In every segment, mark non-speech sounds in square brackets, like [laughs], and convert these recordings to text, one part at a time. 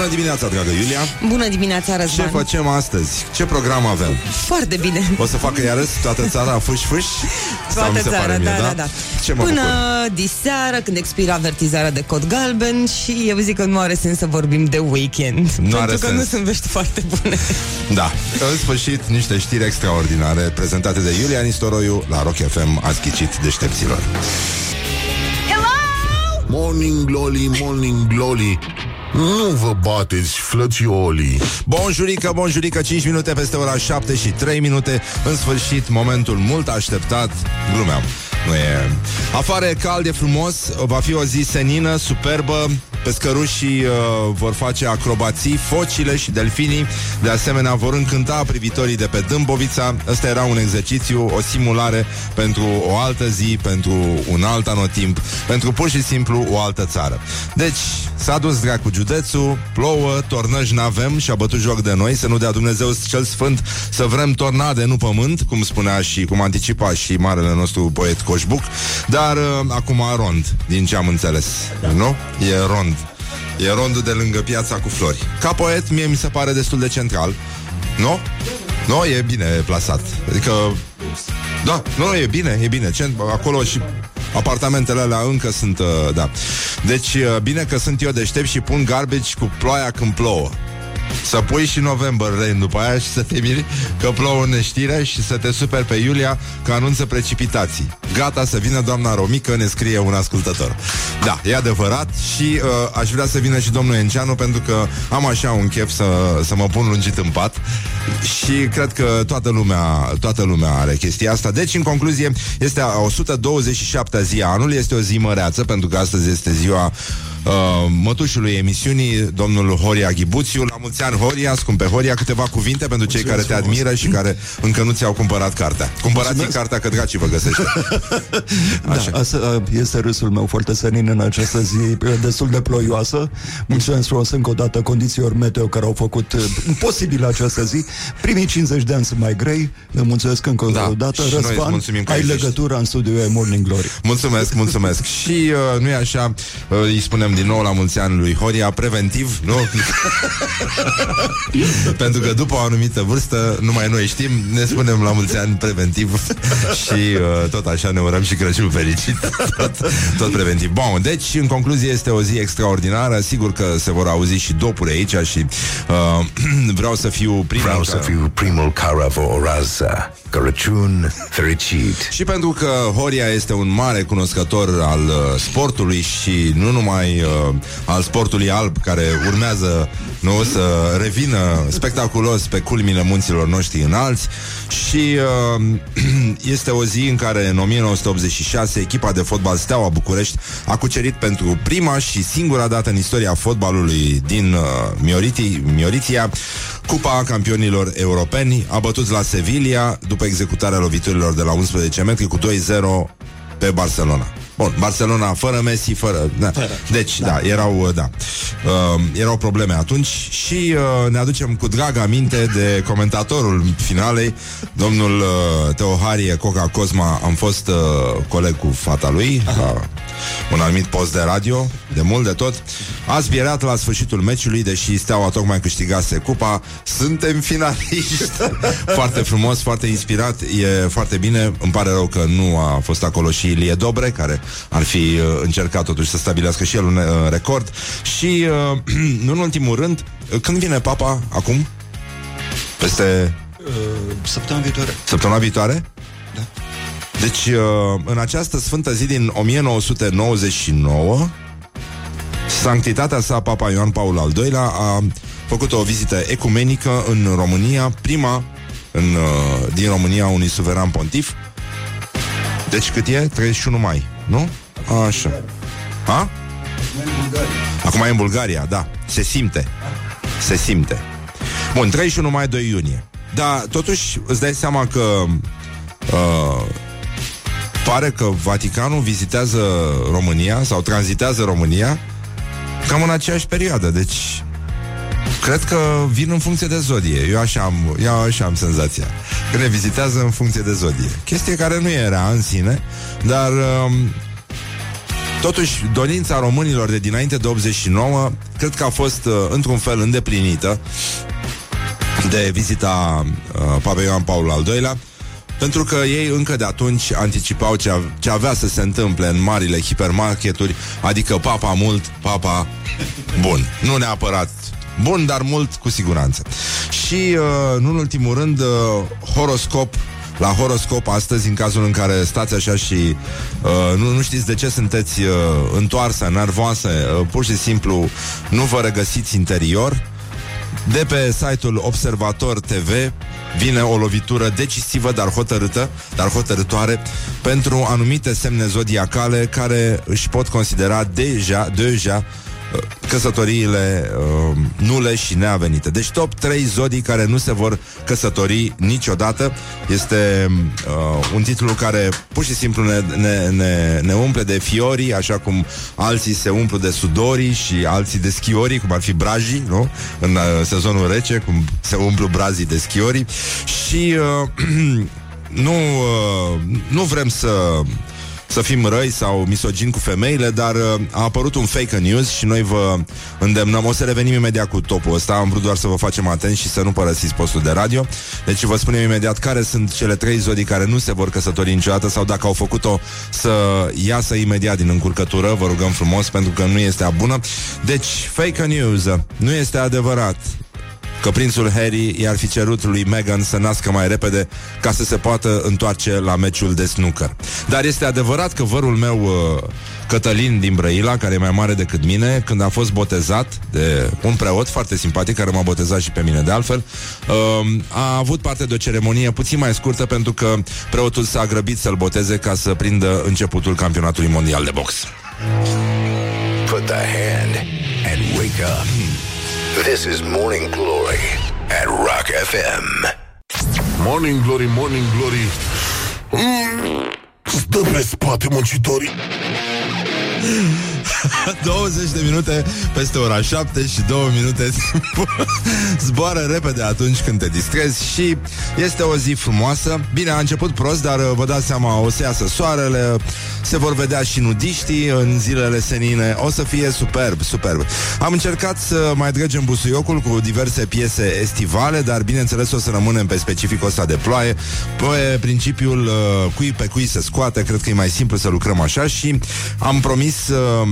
Bună dimineața, dragă Iulia! Bună dimineața, Ce Răzvan. facem astăzi? Ce program avem? Foarte bine. O să facă iarăși toată țara fâș-fâș? Sau mi Toată se țara, pare mie, da, da, da. Ce mă Până bucur? diseară, când expiră avertizarea de cod galben și eu zic că nu are sens să vorbim de weekend. Nu pentru are că sens. nu sunt vești foarte bune. Da, în sfârșit, niște știri extraordinare prezentate de Iulia Nistoroiu la Rock FM. Ați ghicit deștepților. Morning glory, morning glory Nu vă bateți, flățiolii. Bonjurică, bonjurică, 5 minute peste ora 7 și 3 minute. În sfârșit, momentul mult așteptat. Glumeam nu e... Afară e cald, e frumos. Va fi o zi senină, superbă Pescărușii uh, vor face acrobații Focile și delfinii. De asemenea vor încânta privitorii de pe Dâmbovița. Ăsta era un exercițiu O simulare pentru o altă zi Pentru un alt anotimp Pentru pur și simplu o altă țară. Deci s-a dus dracu județul Plouă, tornăși n-avem Și a bătut joc de noi. Să nu dea Dumnezeu cel Sfânt Să vrem tornade, nu pământ Cum spunea și cum anticipa și marele nostru poet Coșbuc. Dar uh, acum rond Din ce am înțeles Nu? E rond E rondul de lângă piața cu flori Ca poet, mie mi se pare destul de central Nu? Nu, e bine plasat Adică da, nu, nu, e bine, e bine. Ce, acolo și apartamentele alea încă sunt, uh, da. Deci, uh, bine că sunt eu deștept și pun garbage cu ploaia când plouă. Să pui și November Rain după aia și să te miri că plouă în neștire și să te super pe Iulia că anunță precipitații. Gata să vină doamna Romică, ne scrie un ascultător. Da, e adevărat și uh, aș vrea să vină și domnul Enceanu pentru că am așa un chef să, să mă pun lungit în pat și cred că toată lumea, toată lumea are chestia asta. Deci, în concluzie, este a 127-a zi a anului, este o zi măreață pentru că astăzi este ziua uh, mătușului emisiunii, domnul Horia Ghibuțiu. La mulți ani, Horia, scumpe Horia, câteva cuvinte pentru cei care te admiră și care încă nu ți-au cumpărat cartea. Cumpărați cartea că dracii vă găsește. [laughs] Așa. Da, asta este râsul meu foarte senin în această zi destul de ploioasă. Mulțumesc frumos încă o dată condițiilor meteo care au făcut uh, posibil această zi. Primii 50 de ani sunt mai grei. Le mulțumesc încă Da, o dată. și noi îți Răzvan, mulțumim că ai existi. legătura în studio ai Morning Glory. Mulțumesc, mulțumesc. Și uh, nu e așa, uh, îi spunem din nou la mulți ani lui Horia, preventiv, nu? [laughs] Pentru că după o anumită vârstă, numai noi știm, ne spunem la mulți ani preventiv [laughs] și uh, tot așa ne urăm și Crăciun fericit. [laughs] tot, tot preventiv. Bun, deci, în concluzie, este o zi extraordinară. Sigur că se vor auzi și dopuri aici și uh, [clears throat] vreau să fiu primul. Vreau să care- fiu primul care vă urează Crăciun fericit. Și pentru că Horia este un mare cunoscător al uh, sportului și nu numai uh, al sportului alb care urmează nu, să revină spectaculos pe culmile munților noștri înalți și uh, [clears throat] este o zi în care în 1986 echipa de fotbal Steaua București a cucerit pentru prima și singura dată în istoria fotbalului din uh, Mioriti, Mioriția Cupa campionilor europeni a bătut la Sevilla după executarea loviturilor de la 11 metri cu 2-0 pe Barcelona. Bun, Barcelona fără Messi, fără... Da. Deci, da, erau, uh, da, uh, erau probleme atunci și uh, ne aducem cu drag aminte de comentatorul finalei, domnul uh, Teoharie Coca Cosma. Am fost uh, coleg cu fata lui la un anumit post de radio, de mult de tot. A zbierat la sfârșitul meciului, deși Steaua tocmai câștigase cupa. Suntem finaliști! [laughs] foarte frumos, foarte inspirat, e foarte bine. Îmi pare rău că nu a fost acolo și Ilie Dobre, care ar fi uh, încercat totuși să stabilească și el un uh, record. Și, uh, [clears throat] nu în ultimul rând, uh, când vine papa acum? Peste Uh, săptămâna viitoare. Săptămâna viitoare? Da. Deci, uh, în această sfântă zi din 1999, Sanctitatea sa, Papa Ioan Paul al II-lea, a făcut o vizită ecumenică în România, prima în, uh, din România unui suveran pontif. Deci cât e? 31 mai, nu? Așa. Ha? Acum e în Bulgaria, da. Se simte. Se simte. Bun, 31 mai, 2 iunie. Dar totuși îți dai seama că uh, pare că Vaticanul vizitează România sau tranzitează România cam în aceeași perioadă. Deci Cred că vin în funcție de zodie. Eu așa am, eu așa am senzația. Că ne vizitează în funcție de zodie. Chestie care nu era în sine, dar um, totuși dorința românilor de dinainte de 89 cred că a fost uh, într-un fel îndeplinită de vizita uh, Papa Ioan Paul al II-lea pentru că ei încă de atunci anticipau ce, a- ce avea să se întâmple în marile hipermarketuri, adică papa mult, papa bun. Nu neapărat bun, dar mult cu siguranță. Și, uh, nu în ultimul rând, uh, horoscop la horoscop astăzi, în cazul în care stați așa și uh, nu, nu știți de ce sunteți uh, întoarsă, nervoasă, uh, pur și simplu nu vă regăsiți interior, de pe site-ul Observator TV vine o lovitură decisivă, dar hotărâtă, dar hotărătoare, pentru anumite semne zodiacale care își pot considera deja, deja uh, căsătoriile uh, nule și neavenite. Deci top 3 zodii care nu se vor căsători niciodată. Este uh, un titlu care pur și simplu ne, ne, ne, ne umple de fiori, așa cum alții se umplu de sudorii și alții de schiorii, cum ar fi brajii, nu? În uh, sezonul rece, cum se umplu brazii de schiorii. Și uh, [clears throat] nu, uh, nu vrem să să fim răi sau misogini cu femeile, dar uh, a apărut un fake news și noi vă îndemnăm. O să revenim imediat cu topul ăsta. Am vrut doar să vă facem atenți și să nu părăsiți postul de radio. Deci vă spunem imediat care sunt cele trei zodii care nu se vor căsători niciodată sau dacă au făcut-o să iasă imediat din încurcătură. Vă rugăm frumos pentru că nu este a bună. Deci, fake news. Nu este adevărat că prințul Harry i-ar fi cerut lui Meghan să nască mai repede ca să se poată întoarce la meciul de snooker. Dar este adevărat că vărul meu uh, Cătălin din Brăila, care e mai mare decât mine, când a fost botezat de un preot foarte simpatic, care m-a botezat și pe mine de altfel, uh, a avut parte de o ceremonie puțin mai scurtă pentru că preotul s-a grăbit să-l boteze ca să prindă începutul campionatului mondial de box. Put the hand and wake up. This is Morning Glory at Rock FM. Morning Glory, Morning Glory. Mm, Stă pe spate muncitorii [laughs] 20 de minute peste ora 7 și 2 minute [laughs] zboară repede atunci când te distrezi și este o zi frumoasă. Bine, a început prost, dar uh, vă dați seama, o să iasă soarele, se vor vedea și nudiștii în zilele senine, o să fie superb, superb. Am încercat să mai dregem busuiocul cu diverse piese estivale, dar bineînțeles o să rămânem pe specificul ăsta de ploaie, pe principiul uh, cui pe cui se scoate, cred că e mai simplu să lucrăm așa și am promis uh,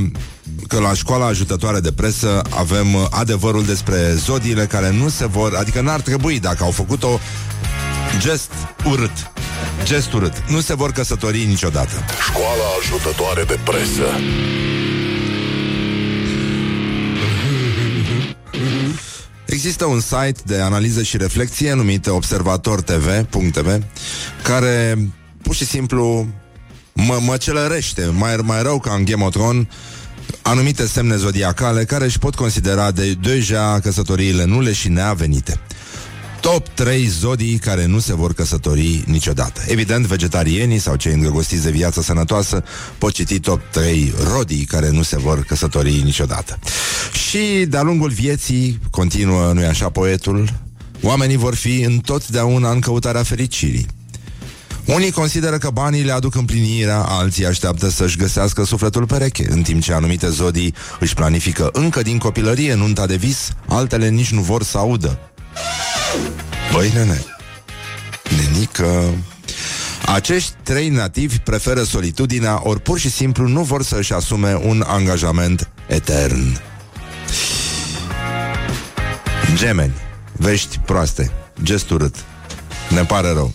că la școala ajutătoare de presă avem uh, adevărul despre zodiile care nu se vor, adică n-ar trebui dacă au făcut-o gest urât. Gest urât. Nu se vor căsători niciodată. Școala ajutătoare de presă Există un site de analiză și reflexie numit observatortv.tv care pur și simplu mă, mă celărește, mai, mai rău ca în Game of Thrones, anumite semne zodiacale care își pot considera de deja căsătoriile nule și neavenite. Top 3 zodii care nu se vor căsători niciodată. Evident, vegetarienii sau cei îndrăgostiți de viață sănătoasă pot citi top 3 rodii care nu se vor căsători niciodată. Și de-a lungul vieții, continuă, nu-i așa poetul, oamenii vor fi întotdeauna în căutarea fericirii. Unii consideră că banii le aduc împlinirea, alții așteaptă să-și găsească sufletul pereche, în timp ce anumite zodii își planifică încă din copilărie nunta de vis, altele nici nu vor să audă. Băi, nene, nenică... Acești trei nativi preferă solitudinea, ori pur și simplu nu vor să-și asume un angajament etern. Gemeni, vești proaste, gest urât. Ne pare rău.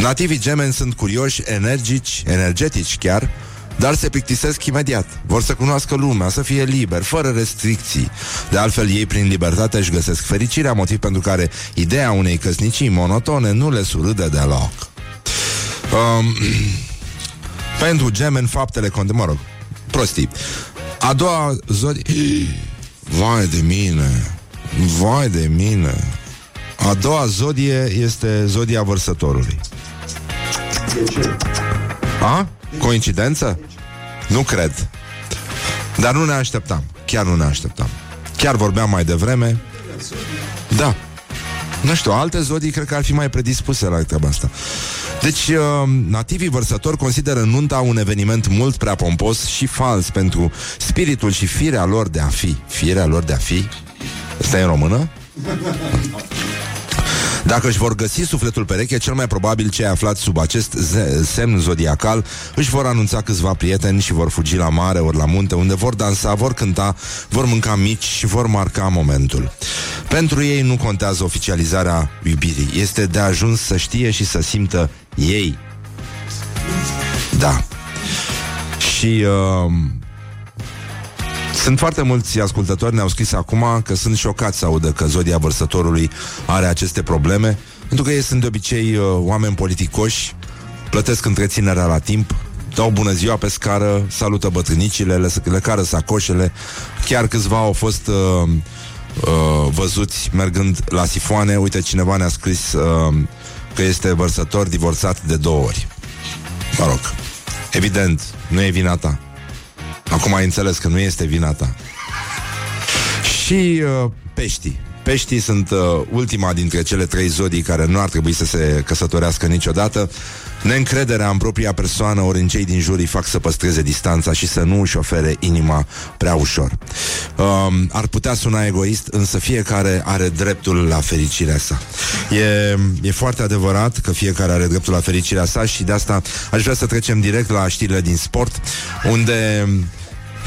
Nativii gemeni sunt curioși, energici, energetici chiar, dar se plictisesc imediat. Vor să cunoască lumea, să fie liber, fără restricții. De altfel, ei prin libertate își găsesc fericirea, motiv pentru care ideea unei căsnicii monotone nu le surâde deloc. Um, [clears throat] pentru gemeni, faptele conte, mă rog, prostii. A doua zodie... [clears throat] Vai de mine! Vai de mine! A doua zodie este zodia vărsătorului. A? Coincidență? Nu cred. Dar nu ne așteptam. Chiar nu ne așteptam. Chiar vorbeam mai devreme Da. Nu știu, alte zodii cred că ar fi mai predispuse la treaba asta. Deci, uh, nativii vărsători consideră nunta un eveniment mult prea pompos și fals pentru spiritul și firea lor de a fi. Firea lor de a fi? Asta e în română? Dacă își vor găsi sufletul pereche, cel mai probabil cei aflați sub acest ze- semn zodiacal își vor anunța câțiva prieteni și vor fugi la mare ori la munte, unde vor dansa, vor cânta, vor mânca mici și vor marca momentul. Pentru ei nu contează oficializarea iubirii. Este de ajuns să știe și să simtă ei. Da. Și uh, sunt foarte mulți ascultători ne-au scris acum că sunt șocați să audă că zodia vărsătorului are aceste probleme, pentru că ei sunt de obicei uh, oameni politicoși, plătesc întreținerea la timp, dau bună ziua pe scară, salută bătrânicile, le, le cară sacoșele. Chiar câțiva au fost uh, uh, văzuți mergând la sifoane. Uite, cineva ne-a scris uh, că este vărsător divorțat de două ori. Mă rog, evident, nu e vina ta. Acum ai înțeles că nu este vina ta. Și uh, peștii. Peștii sunt uh, ultima dintre cele trei zodii care nu ar trebui să se căsătorească niciodată. Neîncrederea în propria persoană ori în cei din jur îi fac să păstreze distanța și să nu își ofere inima prea ușor. Um, ar putea suna egoist, însă fiecare are dreptul la fericirea sa. E, e foarte adevărat că fiecare are dreptul la fericirea sa și de asta aș vrea să trecem direct la știrile din sport, unde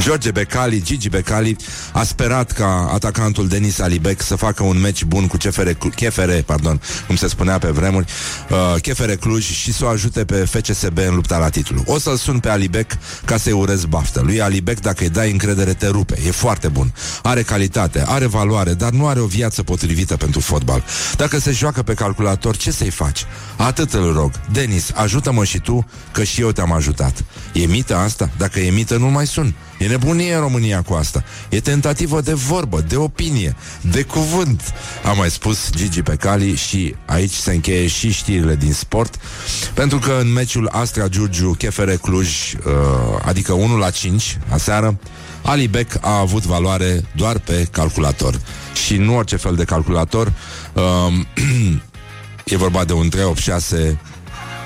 George Becali, Gigi Becali a sperat ca atacantul Denis Alibec să facă un meci bun cu CFR, Chefere, pardon, cum se spunea pe vremuri, uh, Chefere Cluj și să o ajute pe FCSB în lupta la titlu. O să-l sun pe Alibec ca să-i urez baftă. Lui Alibec, dacă îi dai încredere, te rupe. E foarte bun. Are calitate, are valoare, dar nu are o viață potrivită pentru fotbal. Dacă se joacă pe calculator, ce să-i faci? Atât îl rog. Denis, ajută-mă și tu, că și eu te-am ajutat. E mită asta? Dacă e mită, nu mai sun. E nebunie în România cu asta. E tentativă de vorbă, de opinie, de cuvânt. A mai spus Gigi Pecali și aici se încheie și știrile din sport, pentru că în meciul Astra Giurgiu Chefere Cluj, uh, adică 1 la 5, aseară, Ali Beck a avut valoare doar pe calculator. Și nu orice fel de calculator. Uh, [clears throat] e vorba de un 386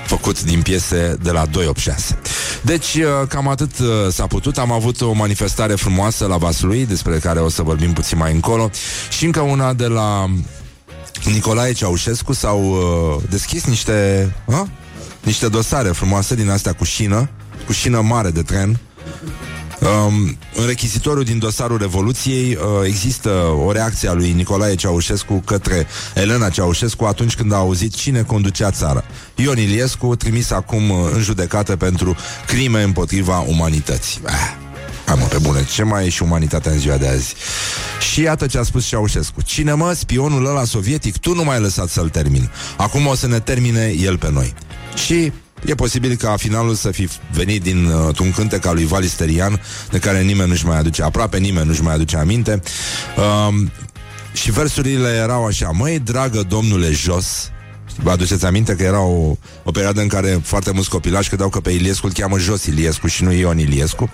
făcut din piese de la 286. Deci, uh, cam atât uh, s-a putut. Am avut o manifestare frumoasă la Vaslui, despre care o să vorbim puțin mai încolo, și încă una de la Nicolae Ceaușescu s-au uh, deschis niște, uh, niște dosare frumoase din astea cu șină, cu șină mare de tren, Um, în rechizitoriu din dosarul Revoluției uh, există o reacție a lui Nicolae Ceaușescu către Elena Ceaușescu atunci când a auzit cine conducea țara. Ion Iliescu, trimis acum uh, în judecată pentru crime împotriva umanității. Ah. Hai mă, pe bune, ce mai e și umanitatea în ziua de azi? Și iată ce a spus Ceaușescu. Cine mă, spionul ăla sovietic, tu nu mai ai lăsat să-l termin. Acum o să ne termine el pe noi. Și E posibil ca finalul să fi venit din uh, un cântec al lui Valisterian, de care nimeni nu-și mai aduce, aproape nimeni nu-și mai aduce aminte. Uh, și versurile erau așa, măi, dragă domnule jos, Vă aduceți aminte că era o, o perioadă în care foarte mulți copilași credeau că pe Iliescu îl cheamă Jos Iliescu și nu Ion Iliescu.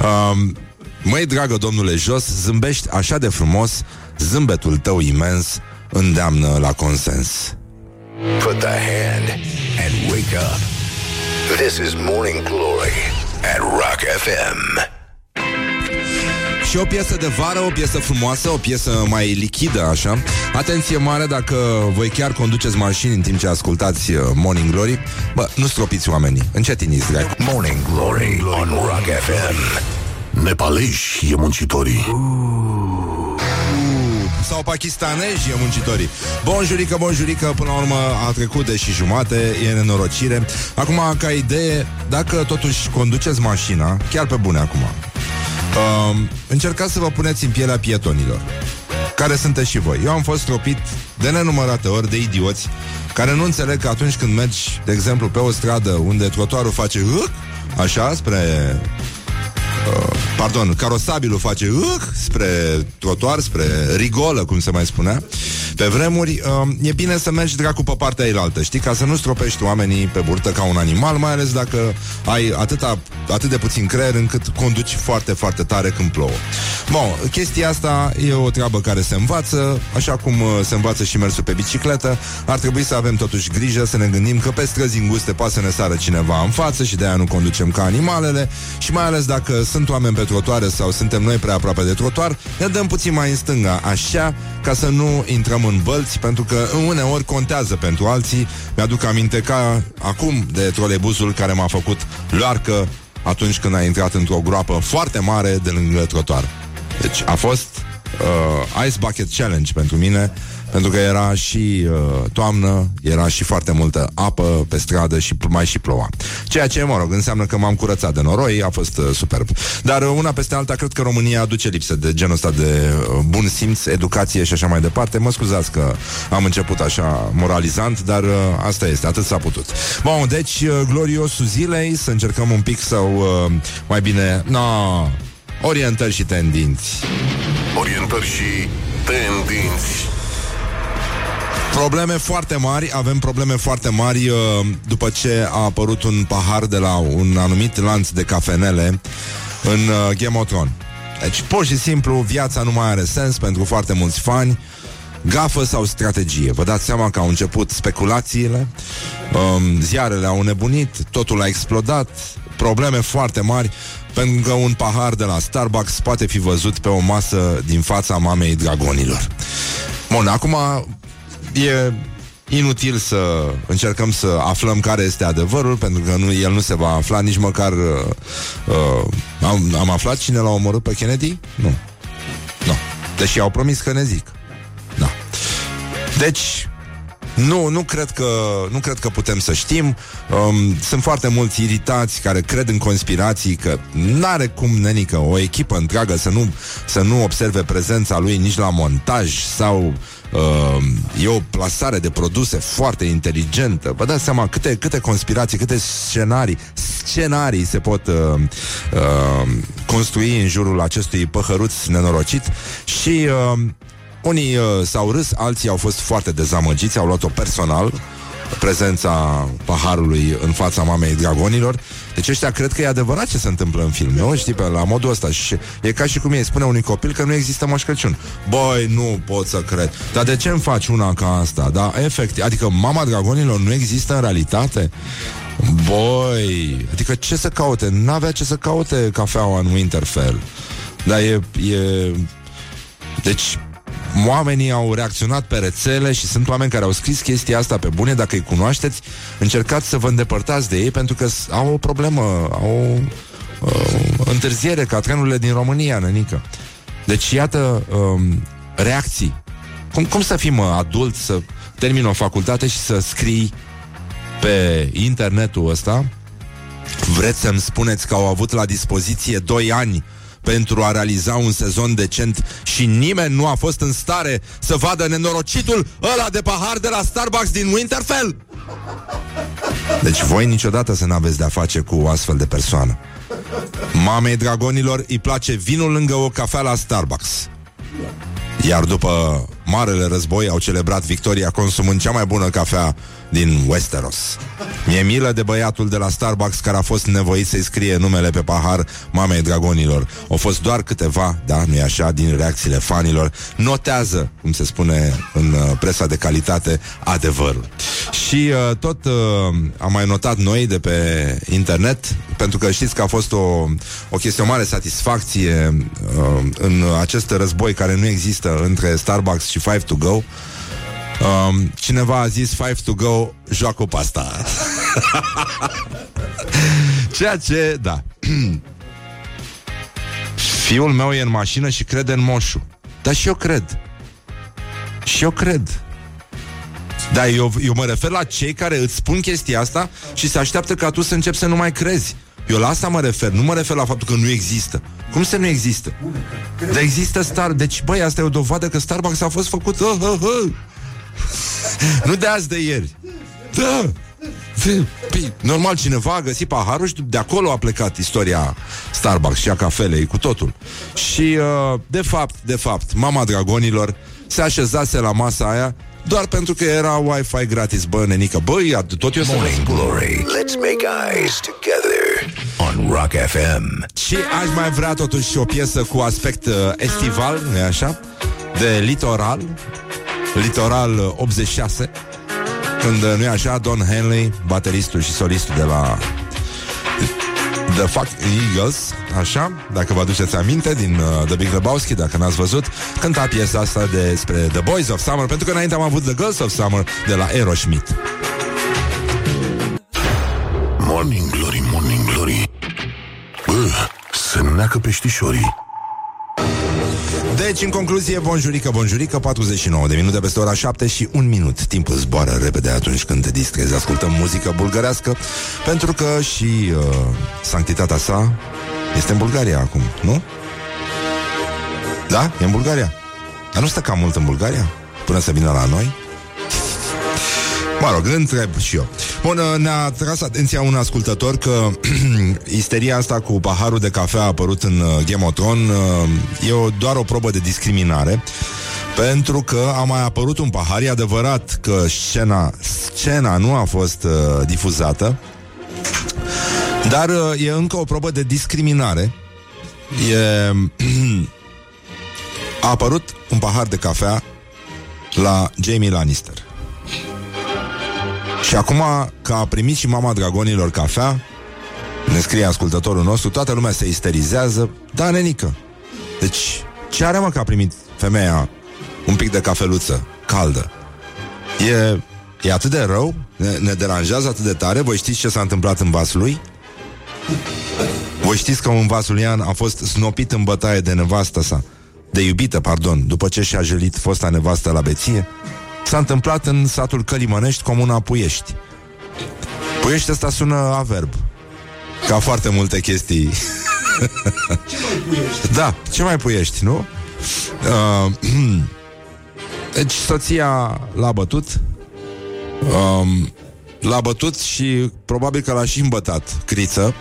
Uh, măi, dragă domnule Jos, zâmbești așa de frumos, zâmbetul tău imens îndeamnă la consens. Put the hand and wake up. This is Morning Glory at Rock FM. Și o piesă de vară, o piesă frumoasă, o piesă mai lichidă, așa. Atenție mare dacă voi chiar conduceți mașini în timp ce ascultați uh, Morning Glory. Bă, nu stropiți oamenii, încetiniți, drag. Morning Glory on Rock FM. Nepaleși e muncitorii. Sau pakistanezi e muncitorii. Bonjurică, bonjurică, până la urmă a trecut de și jumate, e nenorocire. Acum, ca idee, dacă totuși conduceți mașina, chiar pe bune acum, uh, încercați să vă puneți în pielea pietonilor, care sunteți și voi. Eu am fost tropit de nenumărate ori de idioți care nu înțeleg că atunci când mergi, de exemplu, pe o stradă unde trotuarul face hâc, așa, spre uh, pardon, carosabilul face uh, spre trotuar, spre rigolă, cum se mai spunea, pe vremuri, uh, e bine să mergi dracu pe partea ailaltă, știi, ca să nu stropești oamenii pe burtă ca un animal, mai ales dacă ai atâta, atât de puțin creier încât conduci foarte, foarte tare când plouă. Bun, chestia asta e o treabă care se învață, așa cum uh, se învață și mersul pe bicicletă, ar trebui să avem totuși grijă să ne gândim că pe străzi înguste poate să ne sară cineva în față și de aia nu conducem ca animalele și mai ales dacă sunt oameni pe trotuare sau suntem noi prea aproape de trotuar, ne dăm puțin mai în stânga, așa, ca să nu intrăm în bălți, pentru că uneori contează pentru alții. Mi-aduc aminte ca acum de troleibusul care m-a făcut loarcă atunci când a intrat într-o groapă foarte mare de lângă trotuar. Deci a fost uh, Ice Bucket Challenge pentru mine pentru că era și uh, toamnă, era și foarte multă apă pe stradă și mai și ploua. Ceea ce, mă rog, înseamnă că m-am curățat de noroi, a fost uh, superb. Dar uh, una peste alta, cred că România aduce lipsă de genul ăsta de uh, bun simț, educație și așa mai departe. Mă scuzați că am început așa moralizant, dar uh, asta este, atât s-a putut. Bun, deci, uh, gloriosul zilei, să încercăm un pic sau uh, mai bine, no, orientări și tendinți. Orientări și tendinți. Probleme foarte mari, avem probleme foarte mari uh, după ce a apărut un pahar de la un anumit lanț de cafenele în uh, Game of Thrones. Deci, pur și simplu, viața nu mai are sens pentru foarte mulți fani. Gafă sau strategie? Vă dați seama că au început speculațiile, um, ziarele au nebunit, totul a explodat, probleme foarte mari, pentru că un pahar de la Starbucks poate fi văzut pe o masă din fața mamei dragonilor. Bun, acum e inutil să încercăm să aflăm care este adevărul, pentru că nu, el nu se va afla nici măcar... Uh, uh, am, am aflat cine l-a omorât pe Kennedy? Nu. Nu. Deși au promis că ne zic. Da. Deci, nu, nu cred că, nu cred că putem să știm. Um, sunt foarte mulți iritați care cred în conspirații că n-are cum nenică o echipă întreagă să nu, să nu observe prezența lui nici la montaj sau uh, e o plasare de produse foarte inteligentă. Vă dați seama câte, câte conspirații, câte scenarii, scenarii se pot uh, uh, construi în jurul acestui păhăruț nenorocit și uh, unii uh, s-au râs, alții au fost foarte dezamăgiți, au luat-o personal prezența paharului în fața mamei dragonilor. Deci ăștia cred că e adevărat ce se întâmplă în film, nu? Știi, pe la modul ăsta. Și e ca și cum ei spune unui copil că nu există Moș Crăciun. Băi, nu pot să cred. Dar de ce îmi faci una ca asta? Da, efect, adică mama dragonilor nu există în realitate? Boi, adică ce să caute? N-avea ce să caute cafeaua în Winterfell. Dar e, e... Deci, oamenii au reacționat pe rețele și sunt oameni care au scris chestia asta pe bune, dacă îi cunoașteți, încercați să vă îndepărtați de ei pentru că au o problemă, au o uh, întârziere ca trenurile din România, nănică. Deci, iată, um, reacții. Cum, cum să fii, mă, adult, să termin o facultate și să scrii pe internetul ăsta Vreți să-mi spuneți că au avut la dispoziție 2 ani pentru a realiza un sezon decent și nimeni nu a fost în stare să vadă nenorocitul ăla de pahar de la Starbucks din Winterfell? Deci voi niciodată să n-aveți de-a face cu o astfel de persoană. Mamei dragonilor îi place vinul lângă o cafea la Starbucks. Iar după Marele Război au celebrat victoria consumând cea mai bună cafea din Westeros. Mi-e milă de băiatul de la Starbucks care a fost nevoit să-i scrie numele pe pahar mamei dragonilor. Au fost doar câteva, da, nu așa, din reacțiile fanilor. Notează, cum se spune în uh, presa de calitate, adevărul. Și uh, tot uh, am mai notat noi de pe internet, pentru că știți că a fost o, o chestie o mare satisfacție uh, în acest război care nu există între Starbucks și Five to Go. Um, cineva a zis Five to go, joacă pe asta [laughs] Ceea ce, da. [clears throat] Fiul meu e în mașină și crede în moșu. Dar și eu cred. Și eu cred. Dar eu, eu mă refer la cei care îți spun chestia asta Și se așteaptă ca tu să începi să nu mai crezi eu la asta mă refer, nu mă refer la faptul că nu există. Cum să nu există? Dar există Star... Deci, băi, asta e o dovadă că Starbucks a fost făcut... Uh, uh, uh. nu de azi de ieri. Da. Păi, normal, cineva a găsit paharul și de acolo a plecat istoria Starbucks și a cafelei, cu totul. Și, uh, de fapt, de fapt, mama dragonilor se așezase la masa aia doar pentru că era Wi-Fi gratis, bă, nenică. Bă, ia, tot eu să Morning Glory. Let's make eyes together on Rock FM. Și aș mai vrea totuși o piesă cu aspect uh, estival, nu așa? De litoral, litoral uh, 86, când, uh, nu așa, Don Henley, bateristul și solistul de la The Fuck Eagles, așa, dacă vă aduceți aminte, din uh, The Big Lebowski, dacă n-ați văzut, cânta piesa asta despre The Boys of Summer, pentru că înainte am avut The Girls of Summer de la Aerosmith. Morning Glory, Morning Glory Bă, se neacă peștișorii Deci, în concluzie, bonjurică, bonjurică 49 de minute peste ora 7 și un minut Timpul zboară repede atunci când te distrezi Ascultăm muzică bulgărească Pentru că și uh, sanctitatea sa Este în Bulgaria acum, nu? Da? E în Bulgaria Dar nu stă cam mult în Bulgaria? Până să vină la noi? Mă rog, întreb și eu. Bun, uh, ne-a tras atenția un ascultător că [clears throat] isteria asta cu paharul de cafea a apărut în uh, Game of Thrones uh, e o, doar o probă de discriminare pentru că a mai apărut un pahar, e adevărat că scena, scena nu a fost uh, difuzată, dar uh, e încă o probă de discriminare. E, [clears throat] a apărut un pahar de cafea la Jamie Lannister. Și acum că a primit și mama dragonilor cafea, ne scrie ascultătorul nostru, toată lumea se isterizează, da, nenică. Deci, ce are mă că a primit femeia un pic de cafeluță caldă? E, e atât de rău? Ne, ne deranjează atât de tare? Voi știți ce s-a întâmplat în vasul lui? Voi știți că un vasulian a fost snopit în bătaie de nevastă sa, de iubită, pardon, după ce și-a jălit fosta nevastă la beție? S-a întâmplat în satul Călimănești, comuna Puiești. Puiești ăsta sună averb. Ca foarte multe chestii. [laughs] da, ce mai puiești, nu? Uh, deci soția l-a bătut um, L-a bătut și probabil că l-a și îmbătat Criță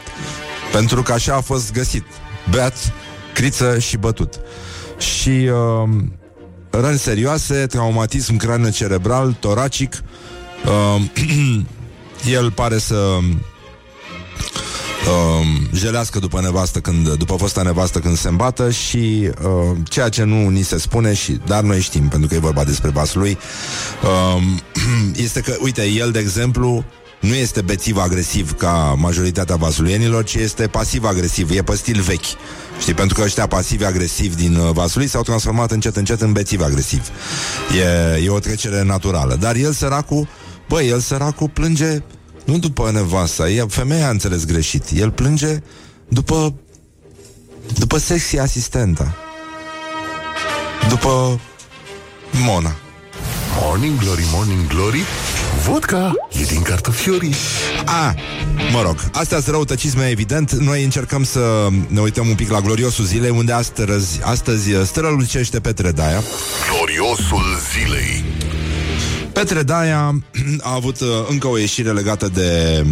Pentru că așa a fost găsit Beat, criță și bătut Și um, răni serioase, traumatism cranio-cerebral, toracic. Uh, [clears throat] el pare să uh, jelească după nevastă când, după fosta nevastă când se îmbată și uh, ceea ce nu ni se spune și dar noi știm pentru că e vorba despre vasul lui uh, [clears throat] este că, uite, el de exemplu nu este bețiv agresiv ca majoritatea vasulienilor, ci este pasiv agresiv, e pe stil vechi. Știi, pentru că ăștia pasivi agresivi din uh, Vaslui s-au transformat încet încet în bețivi agresivi. E, e o trecere naturală. Dar el săracul, băi, el săracul plânge nu după nevasta, e, femeia a înțeles greșit. El plânge după după sexy asistenta. După Mona. Morning Glory, Morning Glory Vodka? E din cartofiorii A, mă rog, astea sunt răutăcisme evident. Noi încercăm să ne uităm un pic la gloriosul zilei Unde astăzi, astăzi strălucește Petre Daia. Gloriosul zilei. Petre Daia [clears throat] a avut uh, încă o ieșire legată de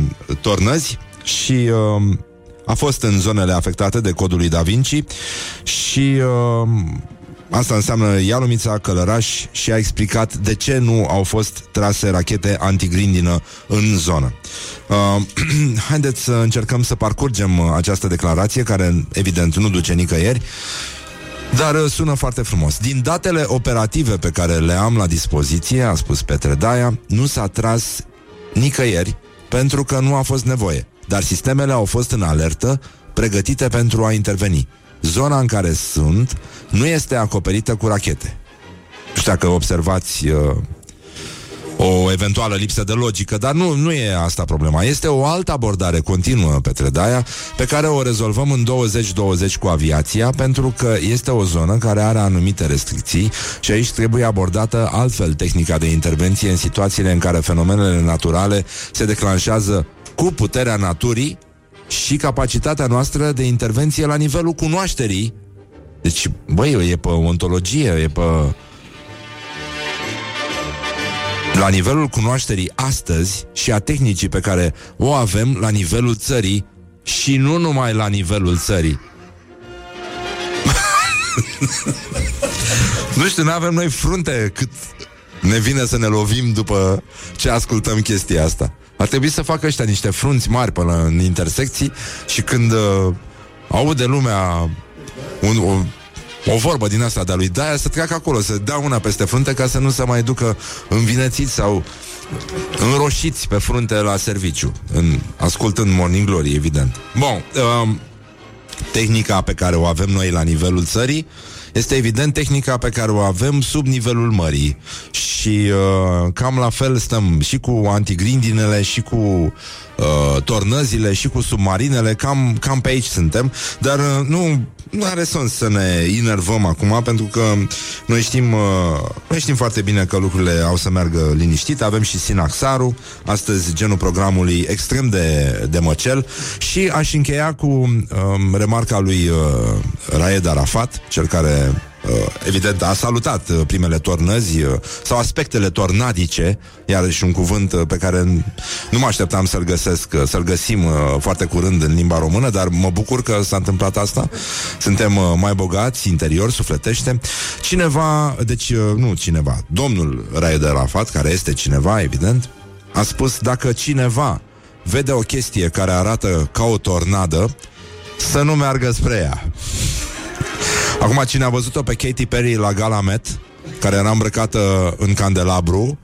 tornăzi Și uh, a fost în zonele afectate de codul lui Da Vinci Și... Uh, Asta înseamnă Ialumița, Călăraș și a explicat de ce nu au fost trase rachete antigrindină în zonă. Uh, [clears throat] haideți să încercăm să parcurgem uh, această declarație, care evident nu duce nicăieri, dar uh, sună foarte frumos. Din datele operative pe care le am la dispoziție, a spus Petre Daia, nu s-a tras nicăieri pentru că nu a fost nevoie. Dar sistemele au fost în alertă, pregătite pentru a interveni. Zona în care sunt nu este acoperită cu rachete. Nu știu dacă observați uh, o eventuală lipsă de logică, dar nu, nu e asta problema. Este o altă abordare continuă pe Tredaia, pe care o rezolvăm în 2020 cu aviația, pentru că este o zonă care are anumite restricții și aici trebuie abordată altfel tehnica de intervenție în situațiile în care fenomenele naturale se declanșează cu puterea naturii și capacitatea noastră de intervenție la nivelul cunoașterii. Deci, băi, e pe ontologie, e pe... La nivelul cunoașterii astăzi și a tehnicii pe care o avem la nivelul țării și nu numai la nivelul țării. [laughs] nu știu, nu avem noi frunte cât ne vine să ne lovim după ce ascultăm chestia asta. Ar trebui să facă ăștia niște frunți mari până în intersecții și când uh, aude lumea un, o, o vorbă din asta de-a lui Daia să treacă acolo, să dea una peste frunte ca să nu se mai ducă învinețiți sau înroșiți pe frunte la serviciu, în, ascultând Morning Glory, evident. Bun, um, tehnica pe care o avem noi la nivelul țării este evident tehnica pe care o avem sub nivelul mării. Și uh, cam la fel stăm și cu antigrindinele și cu uh, tornăzile și cu submarinele, cam, cam pe aici suntem, dar uh, nu nu are sens să ne inervăm acum, pentru că noi știm, uh, noi știm foarte bine că lucrurile au să meargă liniștit. Avem și Sinaxaru, astăzi genul programului extrem de, de măcel și aș încheia cu um, remarca lui uh, Raed Arafat, cel care Uh, evident, a salutat uh, primele tornăzi uh, sau aspectele tornadice, iarăși un cuvânt pe care nu mă așteptam să-l găsesc, să-l găsim foarte curând în limba română, dar mă bucur că s-a întâmplat asta. Suntem mai bogați interior, sufletește. Cineva, deci nu cineva, domnul Raed Rafat, care este cineva, evident, a spus dacă cineva vede o chestie care arată ca o tornadă, să nu meargă spre ea. Acum, cine a văzut-o pe Katy Perry la Gala Met, care era îmbrăcată în candelabru,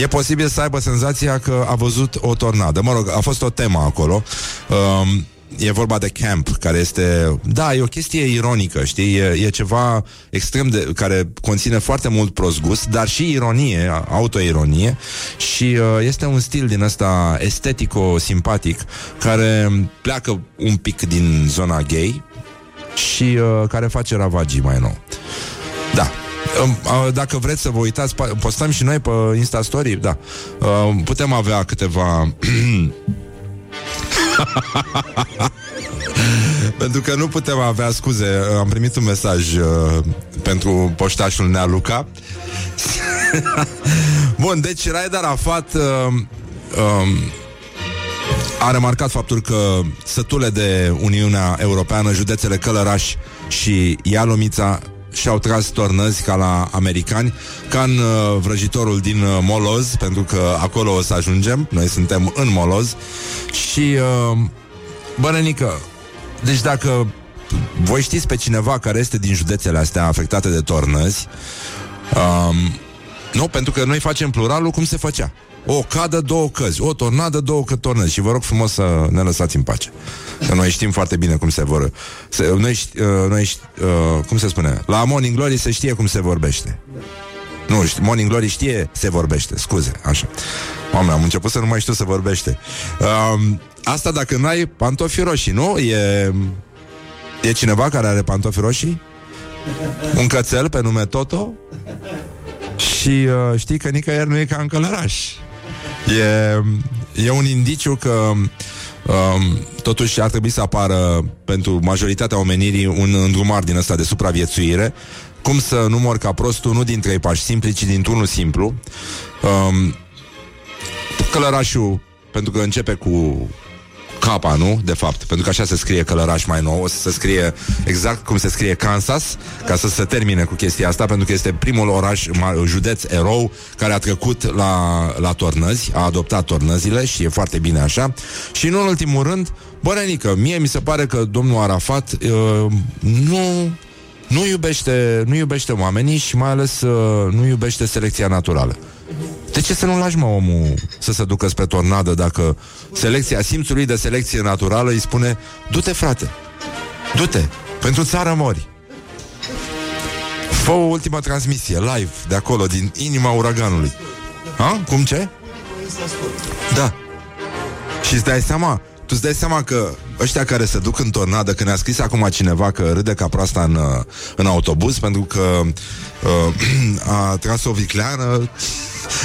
E posibil să aibă senzația că a văzut o tornadă. Mă rog, a fost o temă acolo. Um, e vorba de camp, care este... Da, e o chestie ironică, știi? E, e ceva extrem de... care conține foarte mult prost gust, dar și ironie, autoironie și uh, este un stil din ăsta estetico-simpatic care pleacă un pic din zona gay, și uh, care face ravagii mai nou. Da. Uh, dacă vreți să vă uitați, postăm și noi pe Insta Story, da. Uh, putem avea câteva [coughs] Pentru că nu putem avea scuze Am primit un mesaj uh, Pentru poștașul Nea Luca [laughs] Bun, deci Raed Arafat uh, uh, a remarcat faptul că sătule de Uniunea Europeană, județele Călăraș și Ialomița și-au tras tornăzi ca la americani, ca în uh, vrăjitorul din uh, Moloz, pentru că acolo o să ajungem, noi suntem în Moloz, și uh, bănenică, deci dacă voi știți pe cineva care este din județele astea afectate de tornăzi, um, nu, pentru că noi facem pluralul cum se făcea. O cadă, două căzi. O tornadă, două tornăzi. Și vă rog frumos să ne lăsați în pace. Că noi știm foarte bine cum se vor... Se, noi, uh, noi uh, cum se spune? La Morning Glory se știe cum se vorbește. Nu, Morning Glory știe, se vorbește, scuze, așa. Oameni, am început să nu mai știu să vorbește. Uh, asta dacă n-ai pantofi roșii, nu? E, e cineva care are pantofi roșii? Un cățel pe nume Toto? Și uh, știi că nicăieri nu e ca în călăraș. E, e un indiciu că um, totuși ar trebui să apară pentru majoritatea omenirii un îndrumar din ăsta de supraviețuire cum să nu mor ca prostul nu din trei pași simpli, ci dintr-unul simplu. Um, călărașul, pentru că începe cu capa, nu? De fapt, pentru că așa se scrie călăraș mai nou, o să se scrie exact cum se scrie Kansas, ca să se termine cu chestia asta, pentru că este primul oraș, județ erou, care a trecut la, la tornăzi, a adoptat tornăzile și e foarte bine așa. Și în ultimul rând, Bărănică, mie mi se pare că domnul Arafat uh, nu nu iubește, nu iubește oamenii și mai ales uh, nu iubește selecția naturală. De ce să nu lași, mă, omul să se ducă spre tornadă dacă selecția, simțului de selecție naturală îi spune du-te, frate, du-te, pentru țară mori. Fă o ultimă transmisie, live, de acolo, din inima uraganului. Ha? Cum ce? Da. Și îți dai seama, tu îți dai seama că ăștia care se duc în tornadă, când a scris acum cineva că râde ca proasta în, în autobuz pentru că uh, [clears throat] a tras o vicleană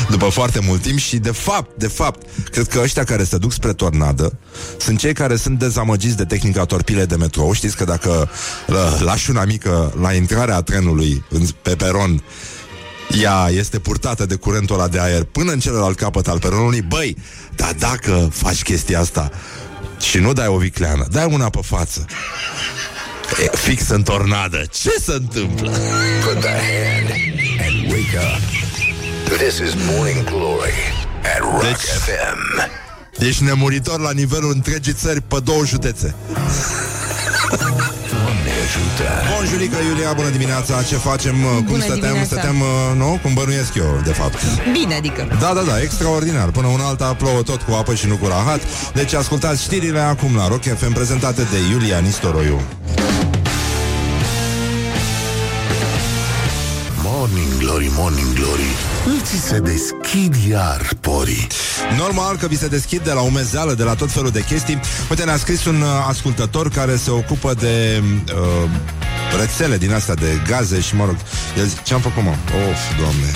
după foarte mult timp și de fapt, de fapt, cred că ăștia care se duc spre tornadă sunt cei care sunt dezamăgiți de tehnica torpile de metrou. Știți că dacă lași una mică la intrarea trenului pe peron ea este purtată de curentul ăla de aer până în celălalt capăt al peronului, băi, dar dacă faci chestia asta Și nu dai o vicleană, dai una pe față. E fix în tornadă. Ce se întâmplă? Put the hand and wake up. This is Morning Glory at Rock Deci- FM. Ești nemuritor la nivelul întregii țări pe două județe. Doamne ajută. Bonjurică, Iulia, bună dimineața Ce facem? Cum Bună stăteam? dimineața. Stăteam, uh, nu? Cum bănuiesc eu, de fapt Bine, adică. Da, da, da, extraordinar Până una alta plouă tot cu apă și nu cu rahat Deci ascultați știrile acum la Rock FM Prezentate de Iulia Nistoroiu Morning Glory, Morning Glory. Îți se deschid iar porii. Normal că vi se deschid de la umezeală, de la tot felul de chestii. Uite, ne-a scris un uh, ascultător care se ocupă de uh, rețele din astea de gaze și, mă rog, el zice, ce-am făcut, mă? Of, doamne.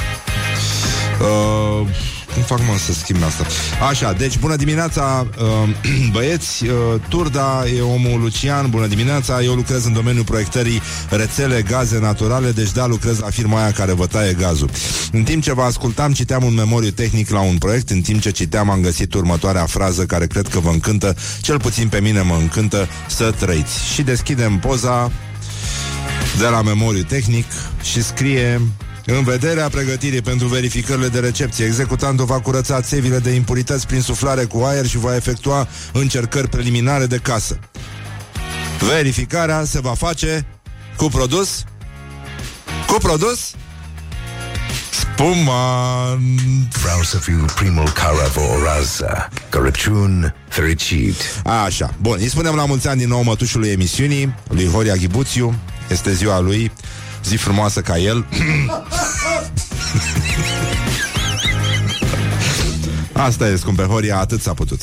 Uh, cum fac mă să schimb asta? Așa, deci bună dimineața uh, [clears throat] băieți, uh, Turda e omul Lucian, bună dimineața. Eu lucrez în domeniul proiectării rețele gaze naturale Deci da, lucrez la firma aia care vă taie gazul. În timp ce vă ascultam, citeam un memoriu tehnic la un proiect. În timp ce citeam, am găsit următoarea frază Care cred că vă încântă, cel puțin pe mine mă încântă Să trăiți. Și deschidem poza de la memoriu tehnic și scrie în vederea pregătirii pentru verificările de recepție, executantul va curăța țevile de impurități prin suflare cu aer și va efectua încercări preliminare de casă. Verificarea se va face cu produs? Cu produs? Spuma Vreau să fiu primul care vă urează Crăciun fericit. Așa, bun, îi spunem la mulți ani din nou mătușului emisiunii Lui Horia Ghibuțiu. Este ziua lui Zi frumoasă ca el. [laughs] Asta e, scumpe Horia, atât s-a putut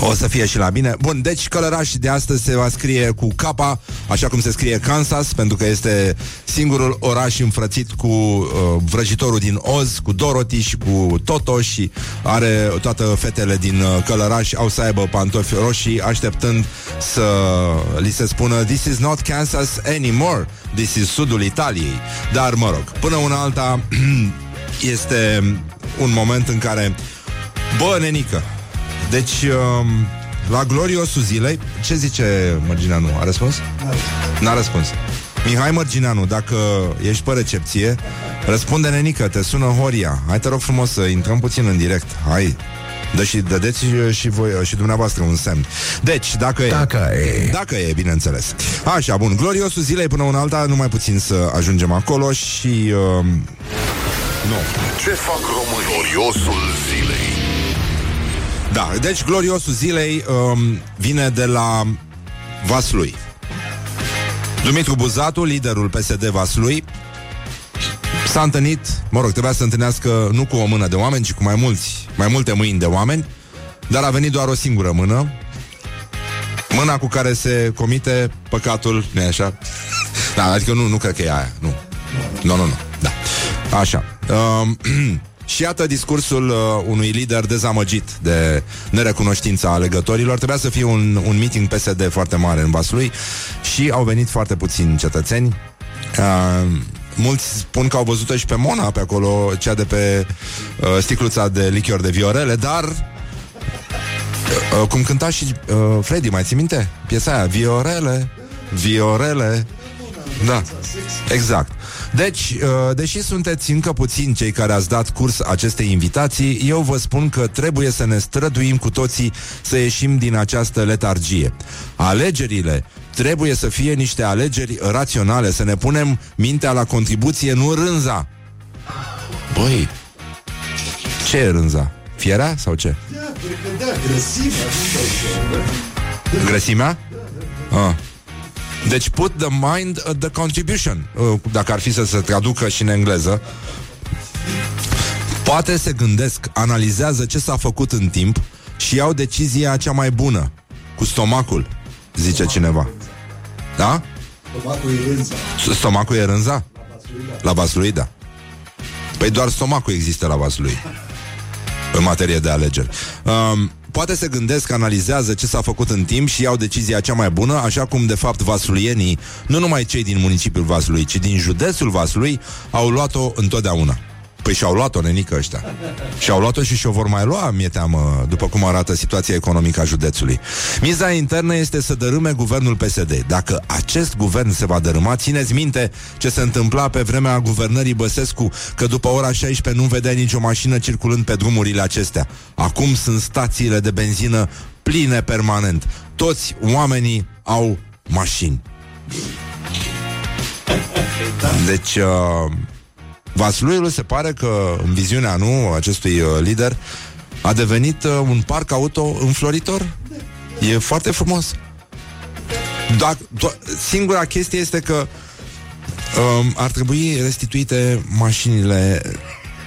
o să fie și la bine. Bun, deci călăraș de astăzi se va scrie cu capa, așa cum se scrie Kansas, pentru că este singurul oraș înfrățit cu uh, vrăjitorul din Oz, cu Dorothy și cu Toto și are toate fetele din uh, călăraș au să aibă pantofi roșii, așteptând să li se spună This is not Kansas anymore, this is sudul Italiei. Dar, mă rog, până una alta [clears throat] este un moment în care Bă, nenică, deci, um, la gloriosul zilei, ce zice Mărgineanu? A răspuns? N-a răspuns. Mihai Mărgineanu, dacă ești pe recepție, răspunde nenică, te sună Horia. Hai te rog frumos să intrăm puțin în direct. Hai, Dă și dădeți și, și voi și dumneavoastră un semn. Deci, dacă e. Dacă e. Dacă e, bineînțeles. Așa, bun. Gloriosul zilei până una alta, numai puțin să ajungem acolo și... Uh, nu. Ce fac românii? Gloriosul zilei Da, deci gloriosul zilei um, vine de la Vaslui. Dumitru Buzatu, liderul PSD Vaslui, s-a întâlnit, mă rog, trebuia să întâlnească nu cu o mână de oameni, ci cu mai mulți, mai multe mâini de oameni, dar a venit doar o singură mână, mâna cu care se comite păcatul, nu așa? [laughs] Da, adică nu, nu cred că e aia, nu. Nu, nu, nu, da. Așa. Um, [clears throat] Și iată discursul uh, unui lider dezamăgit de nerecunoștința alegătorilor. Trebuia să fie un, un meeting PSD foarte mare în Vaslui și au venit foarte puțini cetățeni. Uh, mulți spun că au văzut-o și pe Mona pe acolo, cea de pe uh, sticluța de lichior de viorele, dar uh, uh, cum cânta și uh, Freddy, mai ții minte? Piesa aia, Viorele, Viorele. Da, exact. Deci, uh, deși sunteți încă puțin cei care ați dat curs acestei invitații, eu vă spun că trebuie să ne străduim cu toții să ieșim din această letargie. Alegerile trebuie să fie niște alegeri raționale, să ne punem mintea la contribuție, nu rânza. Băi, ce e rânza? Fierea sau ce? Grăsimea? Ah. Deci put the mind at the contribution. Uh, Dacă ar fi să se traducă și în engleză. Poate se gândesc, analizează ce s-a făcut în timp Și iau decizia cea mai bună. Cu stomacul Zice cineva. Da? Stomacul e rânza? La vaslui, da Păi doar stomacul există la vaslui În materie de alegeri. Um, Poate se gândesc, analizează ce s-a făcut în timp și iau decizia cea mai bună, așa cum de fapt vasluienii, nu numai cei din municipiul Vaslui, ci din județul Vaslui, au luat-o întotdeauna. Păi și-au luat-o, nenică ăștia. Și-au luat-o și și-o vor mai lua, mi-e teamă, după cum arată situația economică a județului. Miza internă este să dărâme guvernul PSD. Dacă acest guvern se va dărâma, țineți minte ce se întâmpla pe vremea guvernării Băsescu, că după ora 16 nu vedea nicio mașină circulând pe drumurile acestea. Acum sunt stațiile de benzină pline permanent. Toți oamenii au mașini. Deci, uh, Vasluiul se pare că, în viziunea nu acestui uh, lider, a devenit uh, un parc auto înfloritor. E foarte frumos. Dacă, do- singura chestie este că um, ar trebui restituite mașinile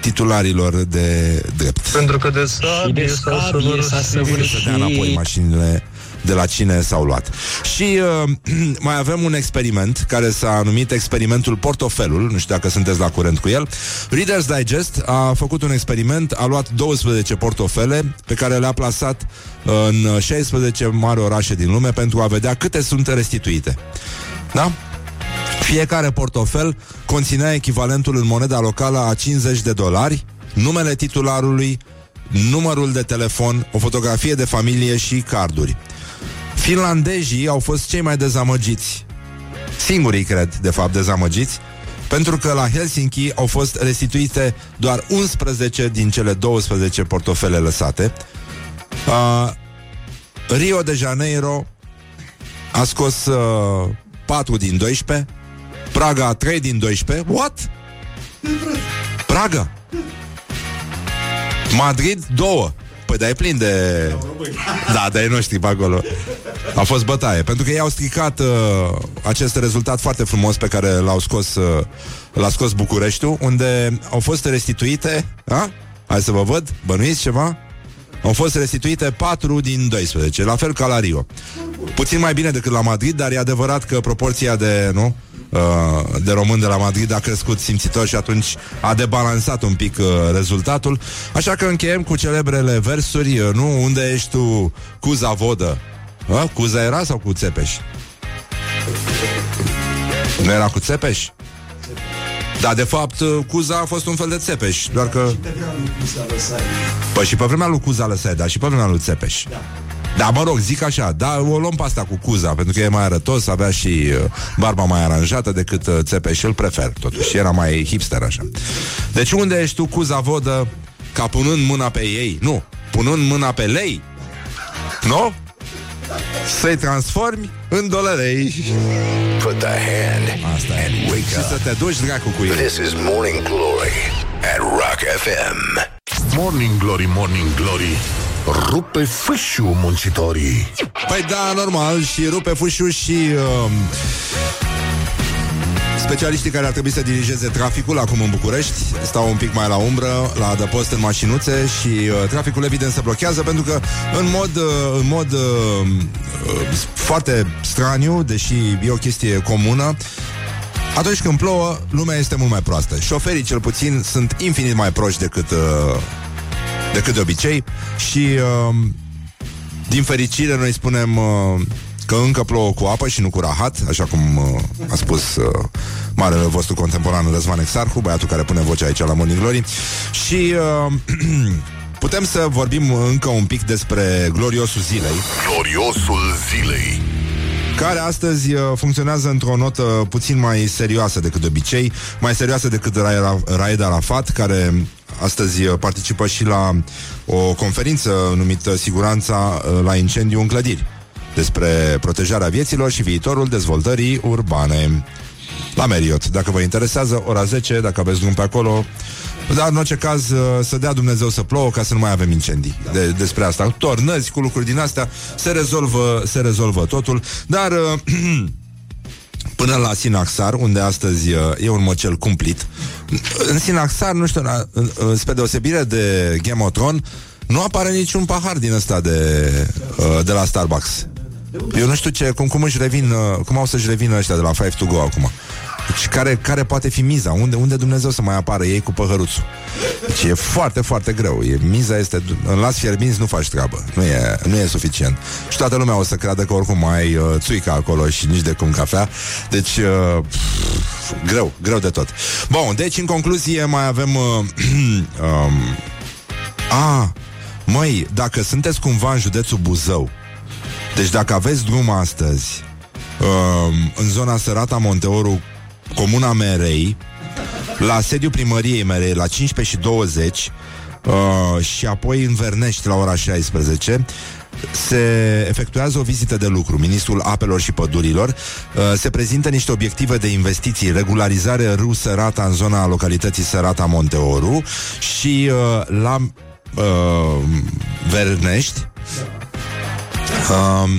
titularilor de drept. Pentru că de sabie s-a Să săvârșit. dea înapoi mașinile de la cine s-au luat. Și uh, [clears throat] mai avem un experiment care s-a numit experimentul portofelul, nu știu dacă sunteți la curent cu el. Reader's Digest a făcut un experiment, a luat 12 portofele pe care le-a plasat uh, în 16 mari orașe din lume pentru a vedea câte sunt restituite. Da? Fiecare portofel conținea echivalentul în moneda locală a 50 de dolari, numele titularului, numărul de telefon, o fotografie de familie și carduri. Finlandezii au fost cei mai dezamăgiți. Singurii, cred, de fapt, dezamăgiți, pentru că la Helsinki au fost restituite doar 11 din cele 12 portofele lăsate. Uh, Rio de Janeiro a scos uh, 4 din 12, Praga 3 din 12. What? Praga. Madrid 2. Păi da, e plin de... Da, de ai noștri pe acolo. A fost bătaie. Pentru că ei au stricat uh, acest rezultat foarte frumos pe care l-au scos, uh, l-a scos Bucureștiul, unde au fost restituite... A? Hai să vă văd. Bănuiți ceva? Au fost restituite 4 din 12, la fel ca la Rio. Puțin mai bine decât la Madrid, dar e adevărat că proporția de, nu, uh, de români de la Madrid a crescut simțitor și atunci a debalansat un pic uh, rezultatul. Așa că încheiem cu celebrele versuri, uh, nu? Unde ești tu, Cuza Vodă? Uh? Cuza era sau cu Țepeș? Nu era cu Țepeș? Da, de fapt, uh, Cuza a fost un fel de Țepeș, doar că... Păi și pe vremea lui Cuza lăsai, da, și pe vremea lui Țepeș. Da. Da, mă rog, zic așa, da, o luăm pe asta cu Cuza, pentru că e mai arătos, avea și uh, barba mai aranjată decât uh, Țepeș, îl prefer, totuși, era mai hipster așa. Deci unde ești tu, Cuza Vodă, ca punând mâna pe ei? Nu, punând mâna pe lei, nu? Să-i transformi în dolarei. Put the hand Asta e. and wake Și up. să te duci dracu cu el. This is Morning Glory at Rock FM. Morning Glory, Morning Glory Rupe fâșiu muncitorii Păi da, normal, și rupe fușiu și... Uh, Specialiștii care ar trebui să dirigeze traficul acum în București stau un pic mai la umbră, la adăpost în mașinuțe și uh, traficul evident se blochează pentru că în mod, uh, în mod uh, uh, foarte straniu, deși e o chestie comună, atunci când plouă, lumea este mult mai proastă. Șoferii, cel puțin, sunt infinit mai proști decât, uh, decât de obicei. Și uh, din fericire noi spunem uh, că încă plouă cu apă și nu cu rahat, așa cum uh, a spus uh, marele vostru contemporan Răzvan Exarhu, băiatul care pune vocea aici la Morning Glory. Și uh, [clears throat] putem să vorbim încă un pic despre gloriosul zilei, Gloriosul zilei. Care astăzi uh, funcționează într-o notă puțin mai serioasă decât de obicei, mai serioasă decât Ra- Raed Arafat, care astăzi uh, participă și la o conferință numită Siguranța uh, la incendiu în clădiri despre protejarea vieților și viitorul dezvoltării urbane. La Meriot, dacă vă interesează, ora 10, dacă aveți drum pe acolo, dar în orice caz uh, să dea Dumnezeu să plouă ca să nu mai avem incendii. De, despre asta. Tornăzi cu lucruri din astea se rezolvă, se rezolvă totul. Dar uh, [clears throat] până la Sinaxar, unde astăzi uh, e un măcel cumplit. În Sinaxar, nu știu, la, în- în- spre deosebire de Game of Thrones, nu apare niciun pahar din ăsta de, uh, de la Starbucks. Eu nu știu ce, cum, cum își revin, uh, cum au să-și revină ăștia de la Five to Go acum. Deci care, care poate fi miza? Unde, unde Dumnezeu să mai apară ei cu păhăruțul? Deci e foarte, foarte greu. E, miza este, în las fierbinți nu faci treabă. Nu e, nu e suficient. Și toată lumea o să creadă că oricum mai uh, țuică acolo și nici de cum cafea. Deci, uh, pf, greu, greu de tot. Bun, deci în concluzie mai avem... Uh, [clears throat] um, a, măi, dacă sunteți cumva în județul Buzău, deci dacă aveți drum astăzi um, în zona Sărata Monteoru, Comuna Merei, la sediul primăriei Merei, la 15 și 20, uh, și apoi în Vernești, la ora 16, se efectuează o vizită de lucru. Ministrul Apelor și Pădurilor uh, se prezintă niște obiective de investiții, regularizare râu Sărata în zona localității Sărata Monteoru și uh, la uh, Vernești uh,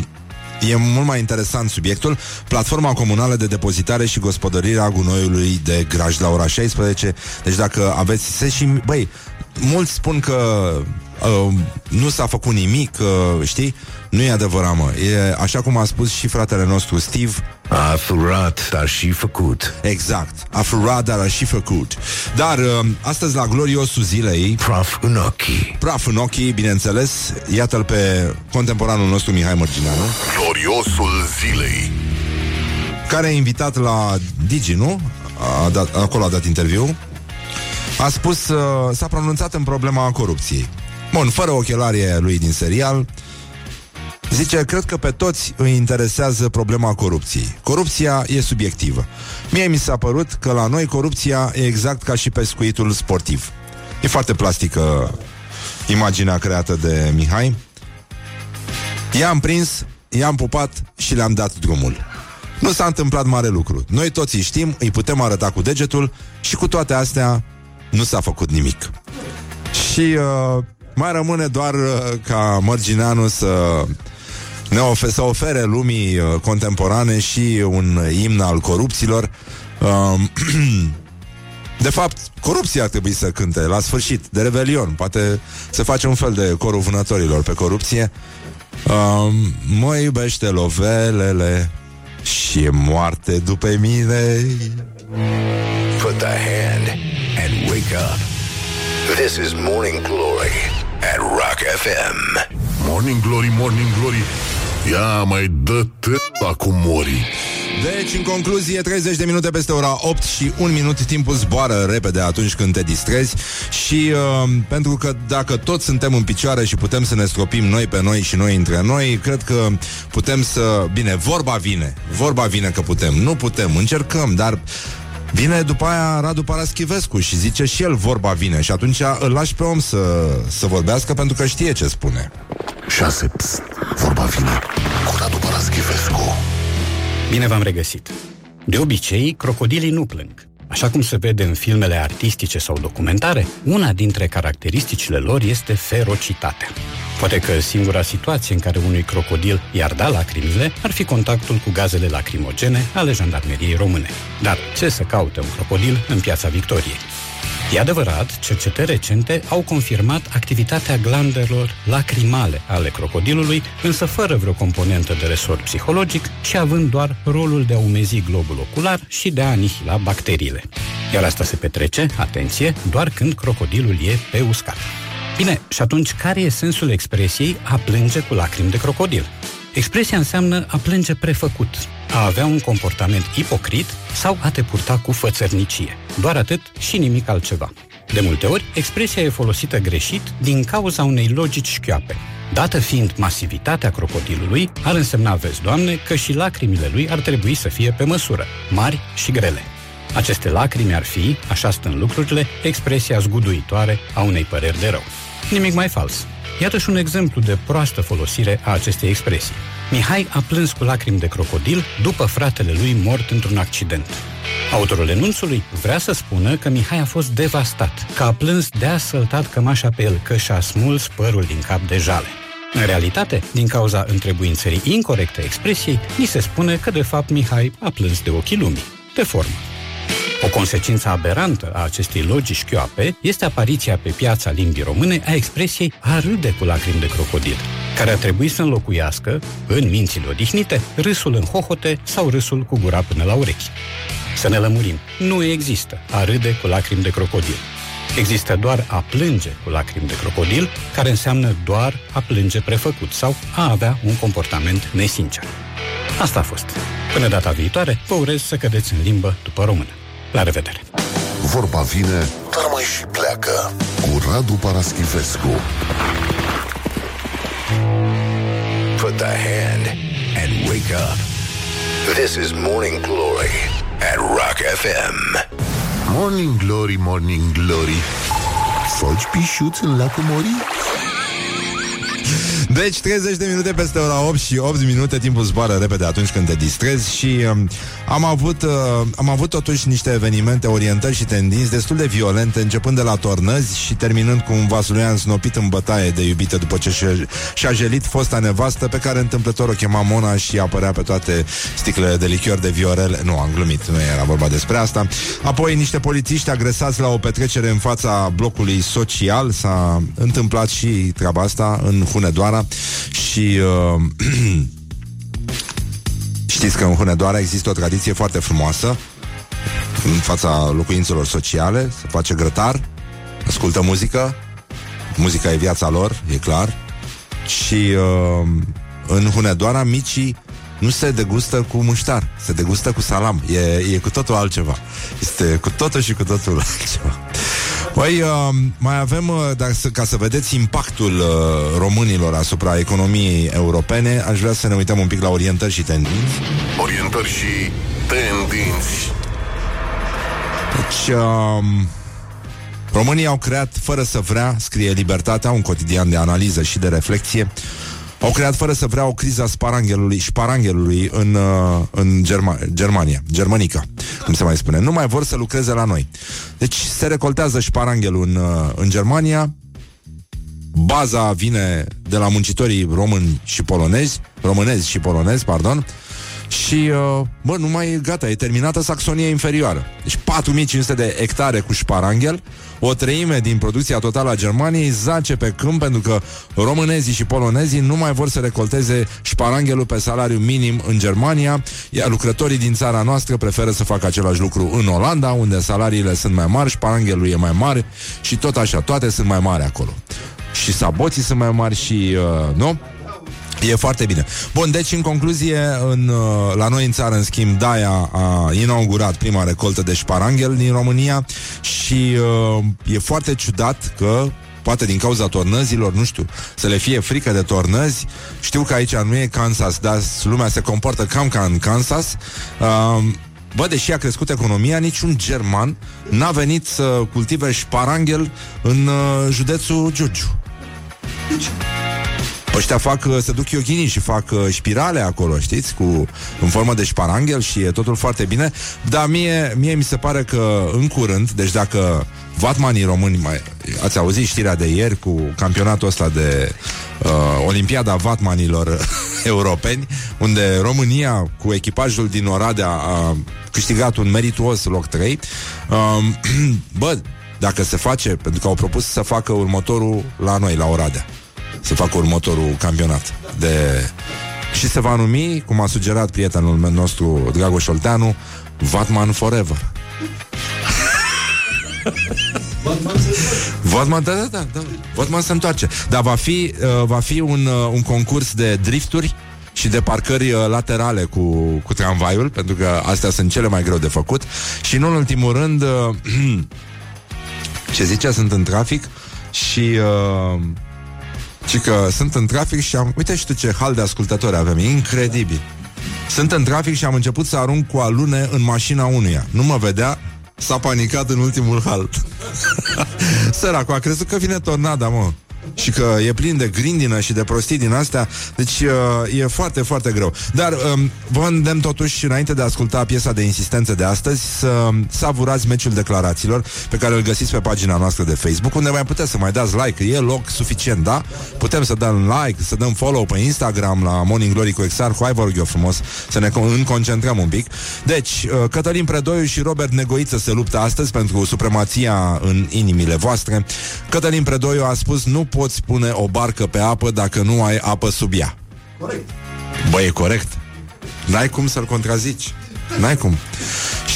E mult mai interesant subiectul Platforma comunală de depozitare și gospodărire a gunoiului de graj la ora 16 Deci dacă aveți se și... Băi, mulți spun că uh, nu s-a făcut nimic, uh, știi? Nu e adevărat, mă. E așa cum a spus și fratele nostru Steve. A furat, dar și făcut. Exact. A furat, dar a și făcut. Dar uh, astăzi la gloriosul zilei, Praf în ochii. praf în ochii, bineînțeles, iată-l pe contemporanul nostru Mihai Mărgineanu, Gloriosul zilei. care a invitat la Digi, nu? A dat, acolo a dat interviu. A spus, uh, s-a pronunțat în problema corupției. Bun, fără ochelarii aia lui din serial, Zice, cred că pe toți îi interesează problema corupției. Corupția e subiectivă. Mie mi s-a părut că la noi corupția e exact ca și pescuitul sportiv. E foarte plastică imaginea creată de Mihai. I-am prins, i-am pupat și le-am dat drumul. Nu s-a întâmplat mare lucru. Noi toți îi știm, îi putem arăta cu degetul și cu toate astea nu s-a făcut nimic. Și uh, mai rămâne doar uh, ca Mărgineanu să ne ofe- să ofere lumii uh, contemporane și un imn al corupților. Uh, [clears throat] de fapt, corupția ar trebui să cânte la sfârșit, de revelion. Poate să face un fel de corul vânătorilor pe corupție. Uh, mă iubește lovelele și e moarte după mine. Put the hand and wake up. This is Morning Glory at Rock FM. Morning Glory, Morning Glory. Ia mai dă la cu mori. Deci, în concluzie, 30 de minute peste ora 8 și un minut timpul zboară repede atunci când te distrezi și uh, pentru că dacă toți suntem în picioare și putem să ne stropim noi pe noi și noi între noi, cred că putem să... Bine, vorba vine, vorba vine că putem, nu putem, încercăm, dar Vine după aia Radu Paraschivescu și zice și el vorba vine și atunci îl lași pe om să, să vorbească pentru că știe ce spune. 6. Psst, vorba vine cu Radu Paraschivescu. Bine v-am regăsit! De obicei, crocodilii nu plâng. Așa cum se vede în filmele artistice sau documentare, una dintre caracteristicile lor este ferocitatea. Poate că singura situație în care unui crocodil i-ar da lacrimile ar fi contactul cu gazele lacrimogene ale jandarmeriei române. Dar ce să caute un crocodil în piața Victoriei? E adevărat, cercetări recente au confirmat activitatea glandelor lacrimale ale crocodilului, însă fără vreo componentă de resort psihologic și având doar rolul de a umezi globul ocular și de a anihila bacteriile. Iar asta se petrece, atenție, doar când crocodilul e pe uscat. Bine, și atunci care e sensul expresiei a plânge cu lacrimi de crocodil? Expresia înseamnă a plânge prefăcut, a avea un comportament ipocrit sau a te purta cu fățărnicie. Doar atât și nimic altceva. De multe ori, expresia e folosită greșit din cauza unei logici șchioape. Dată fiind masivitatea crocodilului, ar însemna, vezi, Doamne, că și lacrimile lui ar trebui să fie pe măsură, mari și grele. Aceste lacrimi ar fi, așa stând lucrurile, expresia zguduitoare a unei păreri de rău. Nimic mai fals. Iată și un exemplu de proastă folosire a acestei expresii. Mihai a plâns cu lacrimi de crocodil după fratele lui mort într-un accident. Autorul enunțului vrea să spună că Mihai a fost devastat, că a plâns de a săltat cămașa pe el, că și-a smuls părul din cap de jale. În realitate, din cauza întrebuințării incorrecte a expresiei, ni se spune că de fapt Mihai a plâns de ochii lumii, de formă. O consecință aberantă a acestei logici șchioape este apariția pe piața limbii române a expresiei a râde cu lacrimi de crocodil, care ar trebui să înlocuiască, în mințile odihnite, râsul în hohote sau râsul cu gura până la urechi. Să ne lămurim. Nu există a râde cu lacrimi de crocodil. Există doar a plânge cu lacrimi de crocodil, care înseamnă doar a plânge prefăcut sau a avea un comportament nesincer. Asta a fost. Până data viitoare, vă urez să cădeți în limbă după română. La revedere! Vorba vine, dar mai și pleacă. Cu Radu Paraschivescu. Put the hand and wake up. This is Morning Glory at Rock FM. Morning Glory, Morning Glory. Foci pișuț în lacul Mori? Deci 30 de minute peste ora 8 și 8 minute Timpul zboară repede atunci când te distrezi Și um, am, avut, uh, am avut totuși niște evenimente Orientări și tendinți destul de violente Începând de la tornăzi și terminând cu un vasulian snopit în bătaie de iubite După ce și-a, și-a jelit fosta nevastă Pe care întâmplător o chema Mona Și apărea pe toate sticlele de lichior de viorel. Nu, am glumit, nu era vorba despre asta. Apoi niște polițiști agresați la o petrecere În fața blocului social. S-a întâmplat și treaba asta În Hunedoara și uh, [clears throat] știți că în Hunedoara există o tradiție foarte frumoasă în fața locuințelor sociale, se face grătar, ascultă muzică, muzica e viața lor, e clar, și uh, în Hunedoara micii nu se degustă cu muștar, se degustă cu salam. E, e cu totul altceva. Este cu totul și cu totul [laughs] altceva. Păi, uh, mai avem, uh, dar să, ca să vedeți impactul uh, românilor asupra economiei europene, aș vrea să ne uităm un pic la orientări și tendinți. Orientări și tendinți. Deci, uh, românii au creat, fără să vrea, scrie Libertatea, un cotidian de analiză și de reflexie, au creat fără să vrea o criză a sparanghelului, sparanghelului în, uh, în Germa- Germania, germanica, cum se mai spune. Nu mai vor să lucreze la noi. Deci se recoltează sparanghelul în, uh, în Germania, baza vine de la muncitorii români și polonezi, românezi și polonezi, pardon, și, uh, bă, nu mai e gata, e terminată Saxonia inferioară. Deci 4500 de hectare cu șparanghel, o treime din producția totală a Germaniei zace pe câmp pentru că românezii și polonezii nu mai vor să recolteze șparanghelul pe salariu minim în Germania, iar lucrătorii din țara noastră preferă să facă același lucru în Olanda, unde salariile sunt mai mari, șparanghelul e mai mare și tot așa, toate sunt mai mari acolo. Și saboții sunt mai mari și, uh, nu? E foarte bine. Bun, deci în concluzie, în, uh, la noi în țară, în schimb, Daia a inaugurat prima recoltă de șparanghel din România și uh, e foarte ciudat că poate din cauza tornăzilor, nu știu, să le fie frică de tornăzi. Știu că aici nu e Kansas, dar lumea se comportă cam ca în Kansas. Uh, Bă, deși a crescut economia, niciun german n-a venit să cultive șparanghel în uh, județul Giurgiu. Ăștia fac, uh, se duc iochinii și fac uh, spirale acolo, știți, cu, în formă de șparanghel și e totul foarte bine. Dar mie, mie mi se pare că în curând, deci dacă vatmanii români, mai, ați auzit știrea de ieri cu campionatul ăsta de uh, Olimpiada vatmanilor [laughs] europeni, unde România, cu echipajul din Oradea, a câștigat un merituos loc 3. Uh, [clears throat] bă, dacă se face, pentru că au propus să facă următorul la noi, la Oradea să facă următorul campionat de... Și se va numi, cum a sugerat prietenul meu nostru, Dragoș Șolteanu, Vatman Forever. [laughs] Vatman, da, da, da, da. Vatman se întoarce. Dar va fi, uh, va fi un, uh, un concurs de drifturi și de parcări uh, laterale cu, cu tramvaiul, pentru că astea sunt cele mai greu de făcut. Și în ultimul rând, uh, [clears throat] ce zicea, sunt în trafic și... Uh, și că sunt în trafic și am... Uite și tu ce hal de ascultători avem, e incredibil. Sunt în trafic și am început să arunc cu alune în mașina unuia. Nu mă vedea, s-a panicat în ultimul hal. [laughs] Săracul a crezut că vine tornada, mă și că e plin de grindină și de prostii din astea, deci uh, e foarte, foarte greu. Dar um, vă îndemn totuși, înainte de a asculta piesa de insistență de astăzi, să savurați meciul declarațiilor pe care îl găsiți pe pagina noastră de Facebook, unde mai puteți să mai dați like, e loc suficient, da? Putem să dăm like, să dăm follow pe Instagram la Morning Glory cu Exarhu, hai vă rog eu frumos să ne concentrăm un pic. Deci, uh, Cătălin Predoiu și Robert Negoiță se luptă astăzi pentru supremația în inimile voastre. Cătălin Predoiu a spus nu poți pune o barcă pe apă dacă nu ai apă sub ea. Corect. Bă, e corect. N-ai cum să-l contrazici. N-ai cum.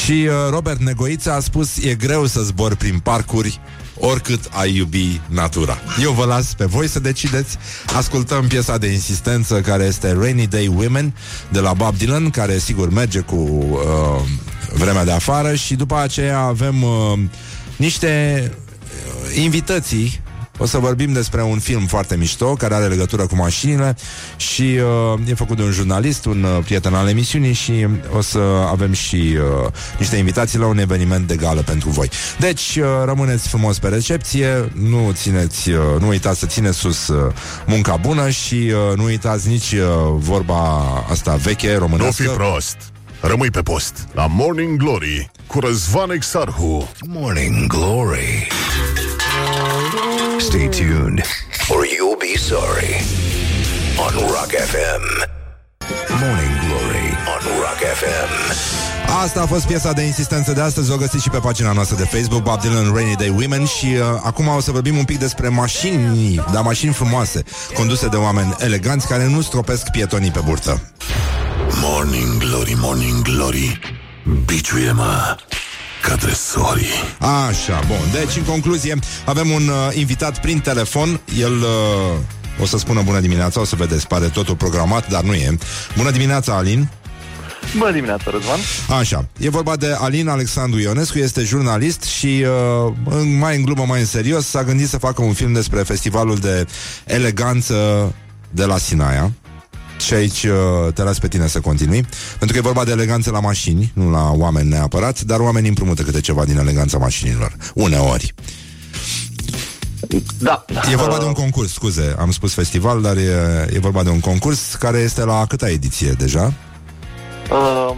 Și uh, Robert Negoița a spus E greu să zbor prin parcuri oricât ai iubi natura. Eu vă las pe voi să decideți. Ascultăm piesa de insistență care este Rainy Day Women de la Bob Dylan, care sigur merge cu uh, vremea de afară și după aceea avem uh, niște uh, invitații o să vorbim despre un film foarte mișto care are legătură cu mașinile și uh, e făcut de un jurnalist, un uh, prieten al emisiunii și o să avem și uh, niște invitații la un eveniment de gală pentru voi. Deci, uh, rămâneți frumos pe recepție, nu țineți, uh, nu uitați să țineți sus uh, munca bună și uh, nu uitați nici uh, vorba asta veche Nu românească. fi prost. Rămâi pe post la Morning Glory cu Răzvan Exarhu. Morning Glory. Stay tuned, or you'll be sorry. On Rock FM. Morning Glory on Rock FM. Asta a fost piesa de insistență de astăzi, o găsiți și pe pagina noastră de Facebook, Bob Dylan Rainy Day Women și uh, acum o să vorbim un pic despre mașini, dar mașini frumoase, conduse de oameni eleganți care nu stropesc pietonii pe burtă. Morning Glory, Morning Glory. Biciuie-mă ca tresorii. Așa, bun. Deci, în concluzie, avem un uh, invitat prin telefon. El uh, o să spună bună dimineața, o să vedeți, pare totul programat, dar nu e. Bună dimineața, Alin. Bună dimineața, Răzvan. Așa, e vorba de Alin Alexandru Ionescu, este jurnalist și uh, în- mai în glumă, mai în serios, s-a gândit să facă un film despre festivalul de eleganță de la Sinaia. Și aici uh, te las pe tine să continui Pentru că e vorba de eleganță la mașini Nu la oameni neapărat Dar oamenii împrumută câte ceva din eleganța mașinilor Uneori Da. E vorba de un concurs, scuze Am spus festival, dar e, e vorba de un concurs Care este la câta ediție deja? Uh,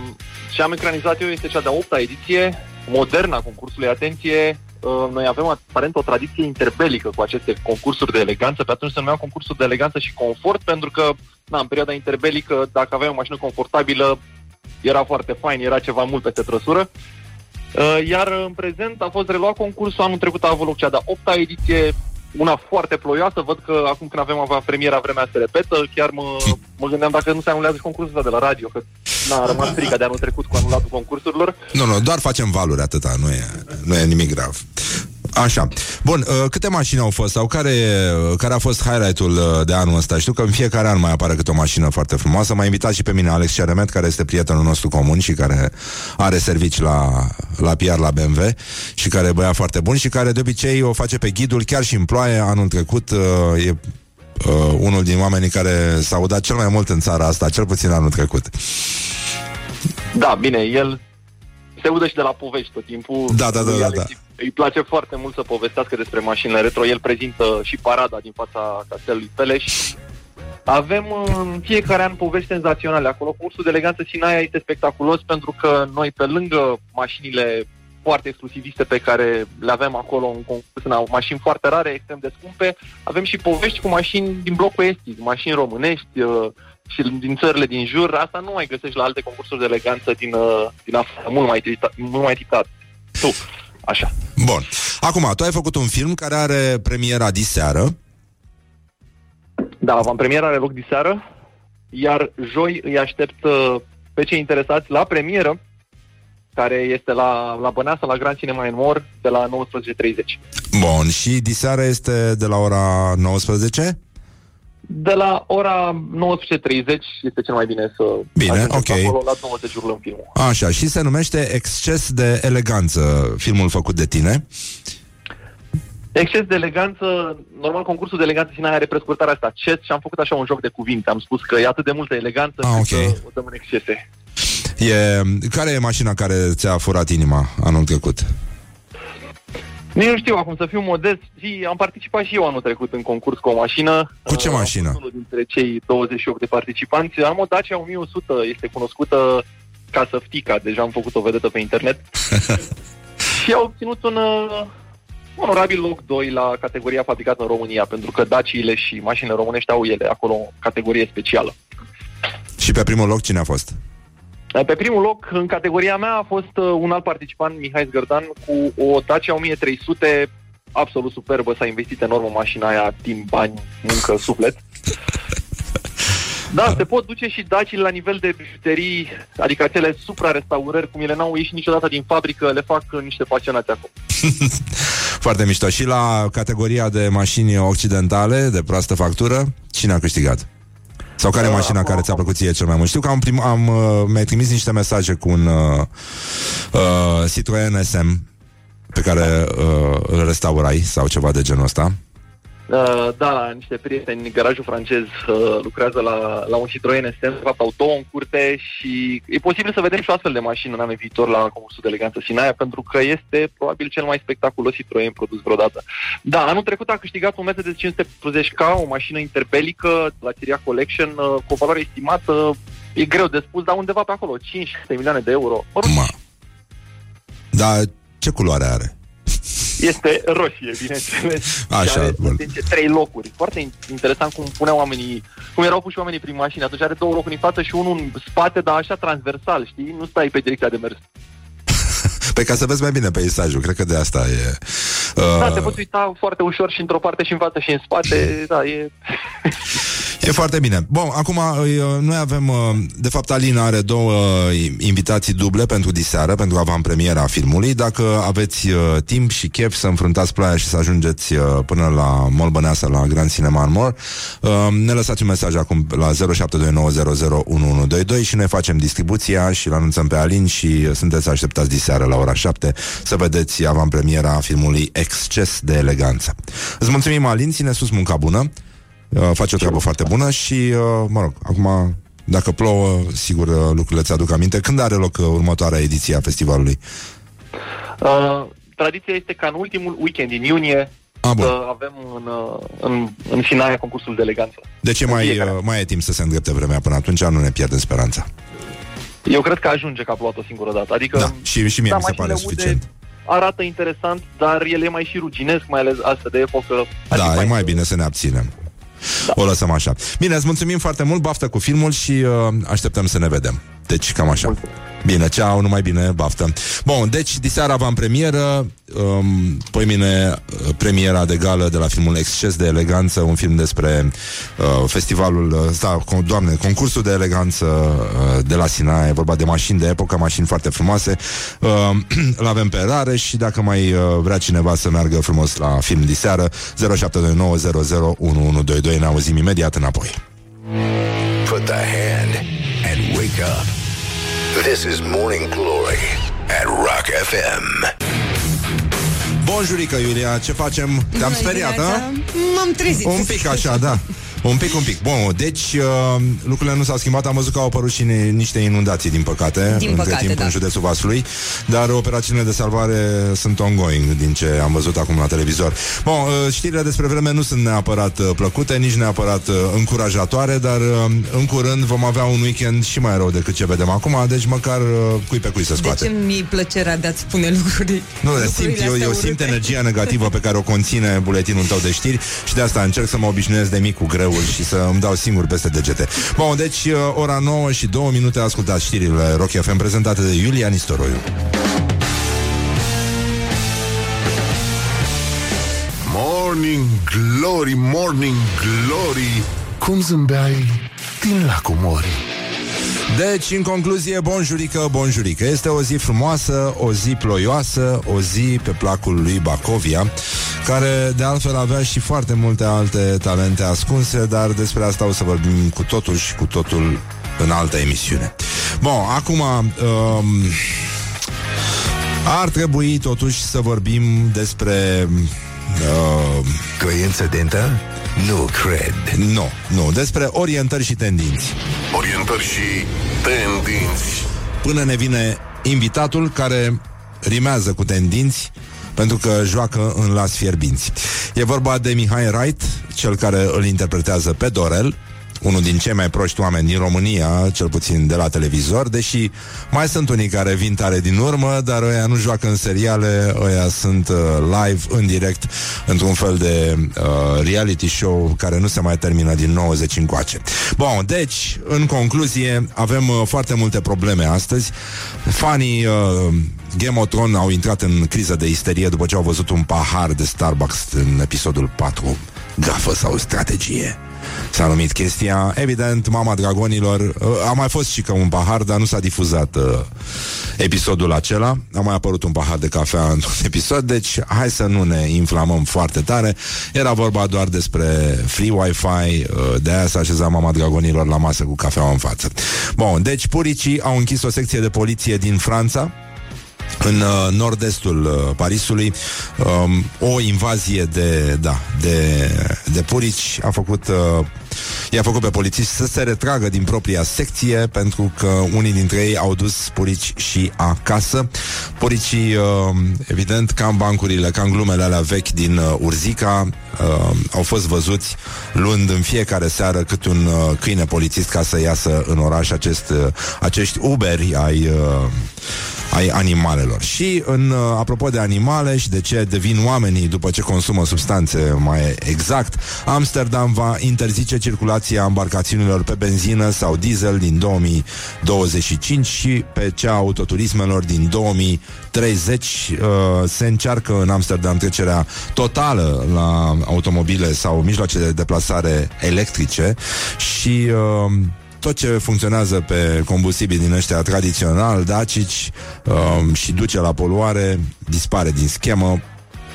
ce am ecranizat eu este cea de-a opta ediție, modernă a concursului. Atenție, uh, noi avem aparent o tradiție interbelică cu aceste concursuri de eleganță. Pe atunci se numeau concursuri de eleganță și confort, pentru că, na, în perioada interbelică, dacă aveai o mașină confortabilă, era foarte fain, era ceva mult peste trăsură. Uh, Iar în prezent a fost reluat concursul, anul trecut a avut loc cea de-a opta ediție, una foarte ploioasă, văd că acum când avem avea premiera vremea se repetă, chiar mă, mă gândeam dacă nu se anulează și concursul ăsta de la radio, că n-a rămas frica de anul trecut cu anulatul concursurilor. Nu, nu, doar facem valuri atâta, nu e, nu e nimic grav. Așa. Bun, uh, câte mașini au fost sau care, uh, care a fost highlight-ul uh, de anul ăsta? Știu că în fiecare an mai apare câte o mașină foarte frumoasă. M-a invitat și pe mine Alex Ceremet, care este prietenul nostru comun și care are servici la, la PR la BMW și care e băiat foarte bun și care de obicei o face pe ghidul chiar și în ploaie. Anul trecut uh, e uh, unul din oamenii care s-au dat cel mai mult în țara asta, cel puțin anul trecut. Da, bine, el se udă și de la povești tot timpul. Da, da, da, Lui da, Alex da. Îi place foarte mult să povestească despre mașinile retro. El prezintă și parada din fața castelului Peleș. Avem uh, în fiecare an povești senzaționale. Acolo cursul de eleganță Sinaia este spectaculos pentru că noi, pe lângă mașinile foarte exclusiviste pe care le avem acolo în concurs, în mașini foarte rare, extrem de scumpe, avem și povești cu mașini din blocul estic, mașini românești uh, și din țările din jur. Asta nu mai găsești la alte concursuri de eleganță din, uh, din afară, mult mai, tita- mult mai titat. Tu, așa. Bun. Acum, tu ai făcut un film care are premiera diseară. Da, avantpremiera are loc diseară, iar joi îi aștept uh, pe cei interesați la premieră, care este la, la Băneasa, la Grand Cinema în Mor, de la 19.30. Bun, și diseară este de la ora 19? De la ora 19.30 este cel mai bine să Bine, ajungeți ok. acolo, la 20 urlăm filmul. Așa, și se numește Exces de eleganță, filmul făcut de tine. Exces de eleganță, normal concursul de eleganță Sinaia are prescurtarea asta, CES, și am făcut așa un joc de cuvinte. Am spus că e atât de multă eleganță Ah, încât, ok. uh, o dăm în excese. E, care e mașina care ți-a furat inima anul trecut? Nici nu știu, acum să fiu modest, și am participat și eu anul trecut în concurs cu o mașină. Cu ce Uh, am mașină? fost Unul dintre cei 28 de participanți. Am o Dacia 1100, este cunoscută ca Săftica, deja am făcut o vedetă pe internet. [laughs] și a obținut un uh, onorabil loc 2 la categoria fabricată în România, pentru că Daciile și mașinile românești au ele acolo o categorie specială. Și pe primul loc cine a fost? Pe primul loc, în categoria mea, a fost uh, un alt participant, Mihai Zgărdan, cu o Dacia 1300 absolut superbă. S-a investit enorm în mașina aia, timp, bani, muncă, suflet. Da, se pot duce și dacile la nivel de bijuterii, adică acele supra-restaurări, cum ele n-au ieșit niciodată din fabrică, le fac uh, niște pasionați acum. [laughs] Foarte mișto. Și la categoria de mașini occidentale, de proastă factură, cine a câștigat? Sau care e Uh, mașina care ți-a plăcut ție cel mai mult? Știu că am, prim, am uh, mi-ai trimis niște mesaje cu un uh, uh, Citroen SM pe care uh, îl restaurai sau ceva de genul ăsta. Uh, da, niște prieteni, garajul francez uh, lucrează la, la un Citroen SM, de fapt au două în curte și e posibil să vedem și o astfel de mașină în anul viitor la concursul de eleganță Sinaia, pentru că este probabil cel mai spectaculos Citroen produs vreodată. Da, anul trecut a câștigat un Mercedes 540K, o mașină interbelică la Tiria Collection, uh, cu o valoare estimată, e greu de spus, dar undeva pe acolo, 500 milioane de euro. Mă rog, Ma. Dar ce culoare are? Este roșie, bineînțeles. Așa, Și are, bun. atenție, trei locuri. Foarte in- interesant cum puneau oamenii, cum erau puși oamenii prin mașini. Atunci are două locuri în față și unul în spate, dar așa transversal, știi? Nu stai pe direcția de mers. [laughs] Pe ca să vezi mai bine peisajul, cred că de asta e. Da, Uh, te poți uita foarte ușor și într-o parte și în față și în spate. [laughs] Da, e... E foarte bine. Bun, acum uh, noi avem, uh, de fapt Alina are două uh, invitații duble pentru diseară, pentru avantpremiera filmului. Dacă aveți uh, timp și chef să înfruntați ploaia și să ajungeți uh, până la Mall Băneasa, la Grand Cinema în More, uh, ne lăsați un mesaj acum la 0729001122 și noi facem distribuția și îl anunțăm pe Alin și uh, sunteți așteptați diseară la ora 7 să vedeți avantpremiera filmului Exces de eleganță. Îți mulțumim, Alin, ține sus munca bună. Uh, face o treabă foarte bună și, uh, mă rog, acum, dacă plouă, sigur, uh, lucrurile ți-aduc aminte. Când are loc uh, următoarea ediție a festivalului? Uh, tradiția este ca în ultimul weekend din iunie A, bun. să avem în, uh, în, în Sinaia concursul de eleganță. Deci e în mai, fiecare. uh, mai e timp să se îndrepte vremea până atunci, nu ne pierdem speranța. Eu cred că ajunge că a plouat o singură dată. Adică, Da, și, și mie da, mi se mașinile pare ude suficient. Arată interesant, dar el e mai și ruginesc, mai ales astfel de epocă. Adică Da, e mai bine să ne abținem. O lăsăm așa. Bine, îți mulțumim foarte mult, baftă cu filmul și uh, așteptăm să ne vedem. Deci, cam așa. Bine, ceau, numai bine, baftă. Bun, deci, diseară am premieră, um, poi mine uh, premiera de gală de la filmul Exces de eleganță, un film despre uh, festivalul, uh, da, con, doamne, concursul de eleganță uh, de la Sinaia, e vorba de mașini de epocă, mașini foarte frumoase. Uh, îl avem pe rare și dacă mai uh, vrea cineva să meargă frumos la film diseară, 0729001122, ne auzim imediat înapoi. Put the hand and wake up. This is Morning Glory at Rock FM. Bonjurică, Iulia, ce facem? Te-am Bună speriat, dimineața. a? M-am trezit. Un pic așa, da. Un pic, un pic. Bun, deci uh, lucrurile nu s-au schimbat. Am văzut că au apărut și ni- niște inundații, din păcate, Din între păcate, timp da. în județul Vaslui, dar operațiunile de salvare sunt ongoing, din ce am văzut acum la televizor. Bun, uh, știrile despre vreme nu sunt neapărat uh, plăcute, nici neapărat uh, încurajatoare, dar uh, în curând vom avea un weekend și mai rău decât ce vedem acum, deci măcar uh, cui pe cui să De scoate. ce mi-e plăcerea de a-ți spune lucruri? Nu, le lucrurile simt, eu, astea eu simt urâte? energia negativă pe care o conține buletinul tău de știri și de asta încerc să mă obișnuiesc de mic cu greul și să îmi dau singur peste degete. Bun, deci uh, ora 9 și 2 minute ascultați știrile Rock FM prezentate de Iulia Nistoroiu. Morning Glory, Morning Glory Cum zâmbeai din lacul Mori Deci, în concluzie, bonjurică, bonjurică. Este o zi frumoasă, o zi ploioasă, o zi pe placul lui Bacovia, care de altfel avea și foarte multe alte talente ascunse, dar despre asta o să vorbim cu totul și cu totul în altă emisiune. Bun, acum... Um, ar trebui totuși să vorbim despre... Uh, Coincidentă? Nu cred. nu, nu, despre orientări și tendinți. Orientări și tendinți până ne vine invitatul care rimează cu tendinți pentru că joacă în las fierbinți. E vorba de Mihai Wright, cel care îl interpretează pe Dorel, unul din cei mai proști oameni din România, cel puțin de la televizor, deși mai sunt unii care vin tare din urmă, dar ăia nu joacă în seriale, ăia sunt uh, live, în direct, într-un fel de uh, reality show care nu se mai termină din 90 încoace. Bun, deci, în concluzie, avem uh, foarte multe probleme astăzi. Fanii uh, Game of Thrones au intrat în criză de isterie după ce au văzut un pahar de Starbucks în episodul 4. Gafă sau strategie? S-a numit chestia. Evident, Mama Dragonilor uh, A mai fost și că un pahar, dar nu s-a difuzat uh, Episodul acela. A mai apărut un pahar de cafea într-un episod Deci hai să nu ne inflamăm foarte tare. Era vorba doar despre Free Wi-Fi uh, De aia s-a așezat Mama Dragonilor La masă cu cafea în față. Bun, deci puricii au închis o secție de poliție din Franța în uh, nord-estul uh, Parisului. Um, o invazie de, da, de, de purici a făcut uh, i-a făcut pe polițiști să se retragă din propria secție pentru că unii dintre ei au dus purici și acasă. Puricii, uh, evident, ca în bancurile, ca în glumele alea vechi din uh, Urzica, uh, au fost văzuți luând în fiecare seară cât un uh, câine polițist ca să iasă în oraș acest, uh, acești Uberi ai uh, ai animalelor. Și în uh, apropo de animale și de ce devin oamenii după ce consumă substanțe mai exact, Amsterdam va interzice circulația embarcațiunilor pe benzină sau diesel din 2025 și pe cea autoturismelor din 2030. Uh, se încearcă în Amsterdam trecerea totală la automobile sau mijloace de deplasare electrice și uh, tot ce funcționează pe combustibil din ăștia tradițional, dacici um, și duce la poluare, dispare din schemă,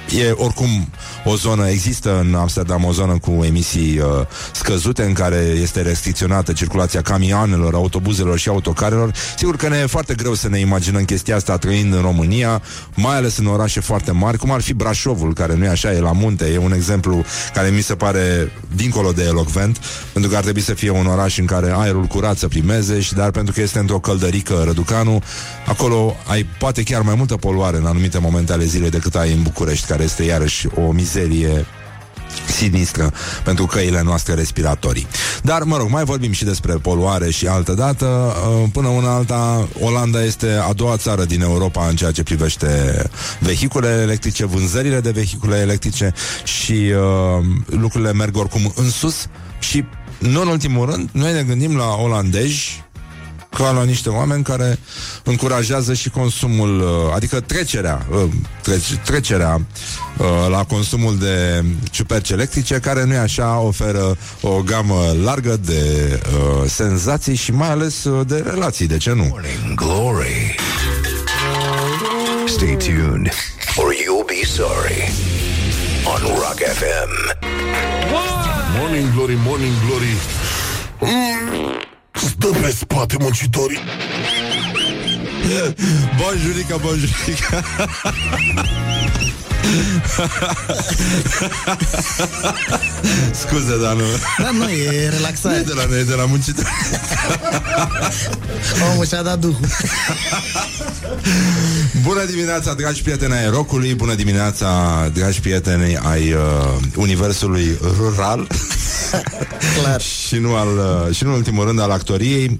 E oricum o zonă, există în Amsterdam o zonă cu emisii uh, scăzute în care este restricționată circulația camioanelor, autobuzelor și autocarelor. Sigur că ne e foarte greu să ne imaginăm chestia asta trăind în România, mai ales în orașe foarte mari, cum ar fi Brașovul, care nu e așa, e la munte, e un exemplu care mi se pare dincolo de elocvent, pentru că ar trebui să fie un oraș în care aerul curat să primeze și dar pentru că este într-o căldărică Răducanu, acolo ai poate chiar mai multă poluare în anumite momente ale zilei decât ai în București, care este iarăși o mizerie sinistră pentru căile noastre respiratorii. Dar, mă rog, mai vorbim și despre poluare și altă dată. Uh, până una alta, Olanda este a doua țară din Europa în ceea ce privește vehiculele electrice, vânzările de vehicule electrice și uh, lucrurile merg oricum în sus și, nu în ultimul rând, noi ne gândim la olandezi ca la niște oameni care încurajează și consumul, uh, adică trecerea, uh, trece, trecerea uh, la consumul de ciuperci electrice, care nu e așa, oferă o gamă largă de uh, senzații și mai ales de relații, de ce nu? Morning Glory. Stay tuned or you'll be sorry on Rock FM. Morning Glory, Morning Glory mm, Stă pe spate muncitorii. Bonjurica, bonjurica [laughs] Scuze, dar nu Da, nu, e relaxare. Nu e de la noi, e de la muncitor [laughs] Omul și-a dat duhul. [laughs] Bună dimineața, dragi prieteni ai rocului Bună dimineața, dragi prieteni ai uh, Universului rural. Clar. Și, nu al, uh, și nu în ultimul rând al actoriei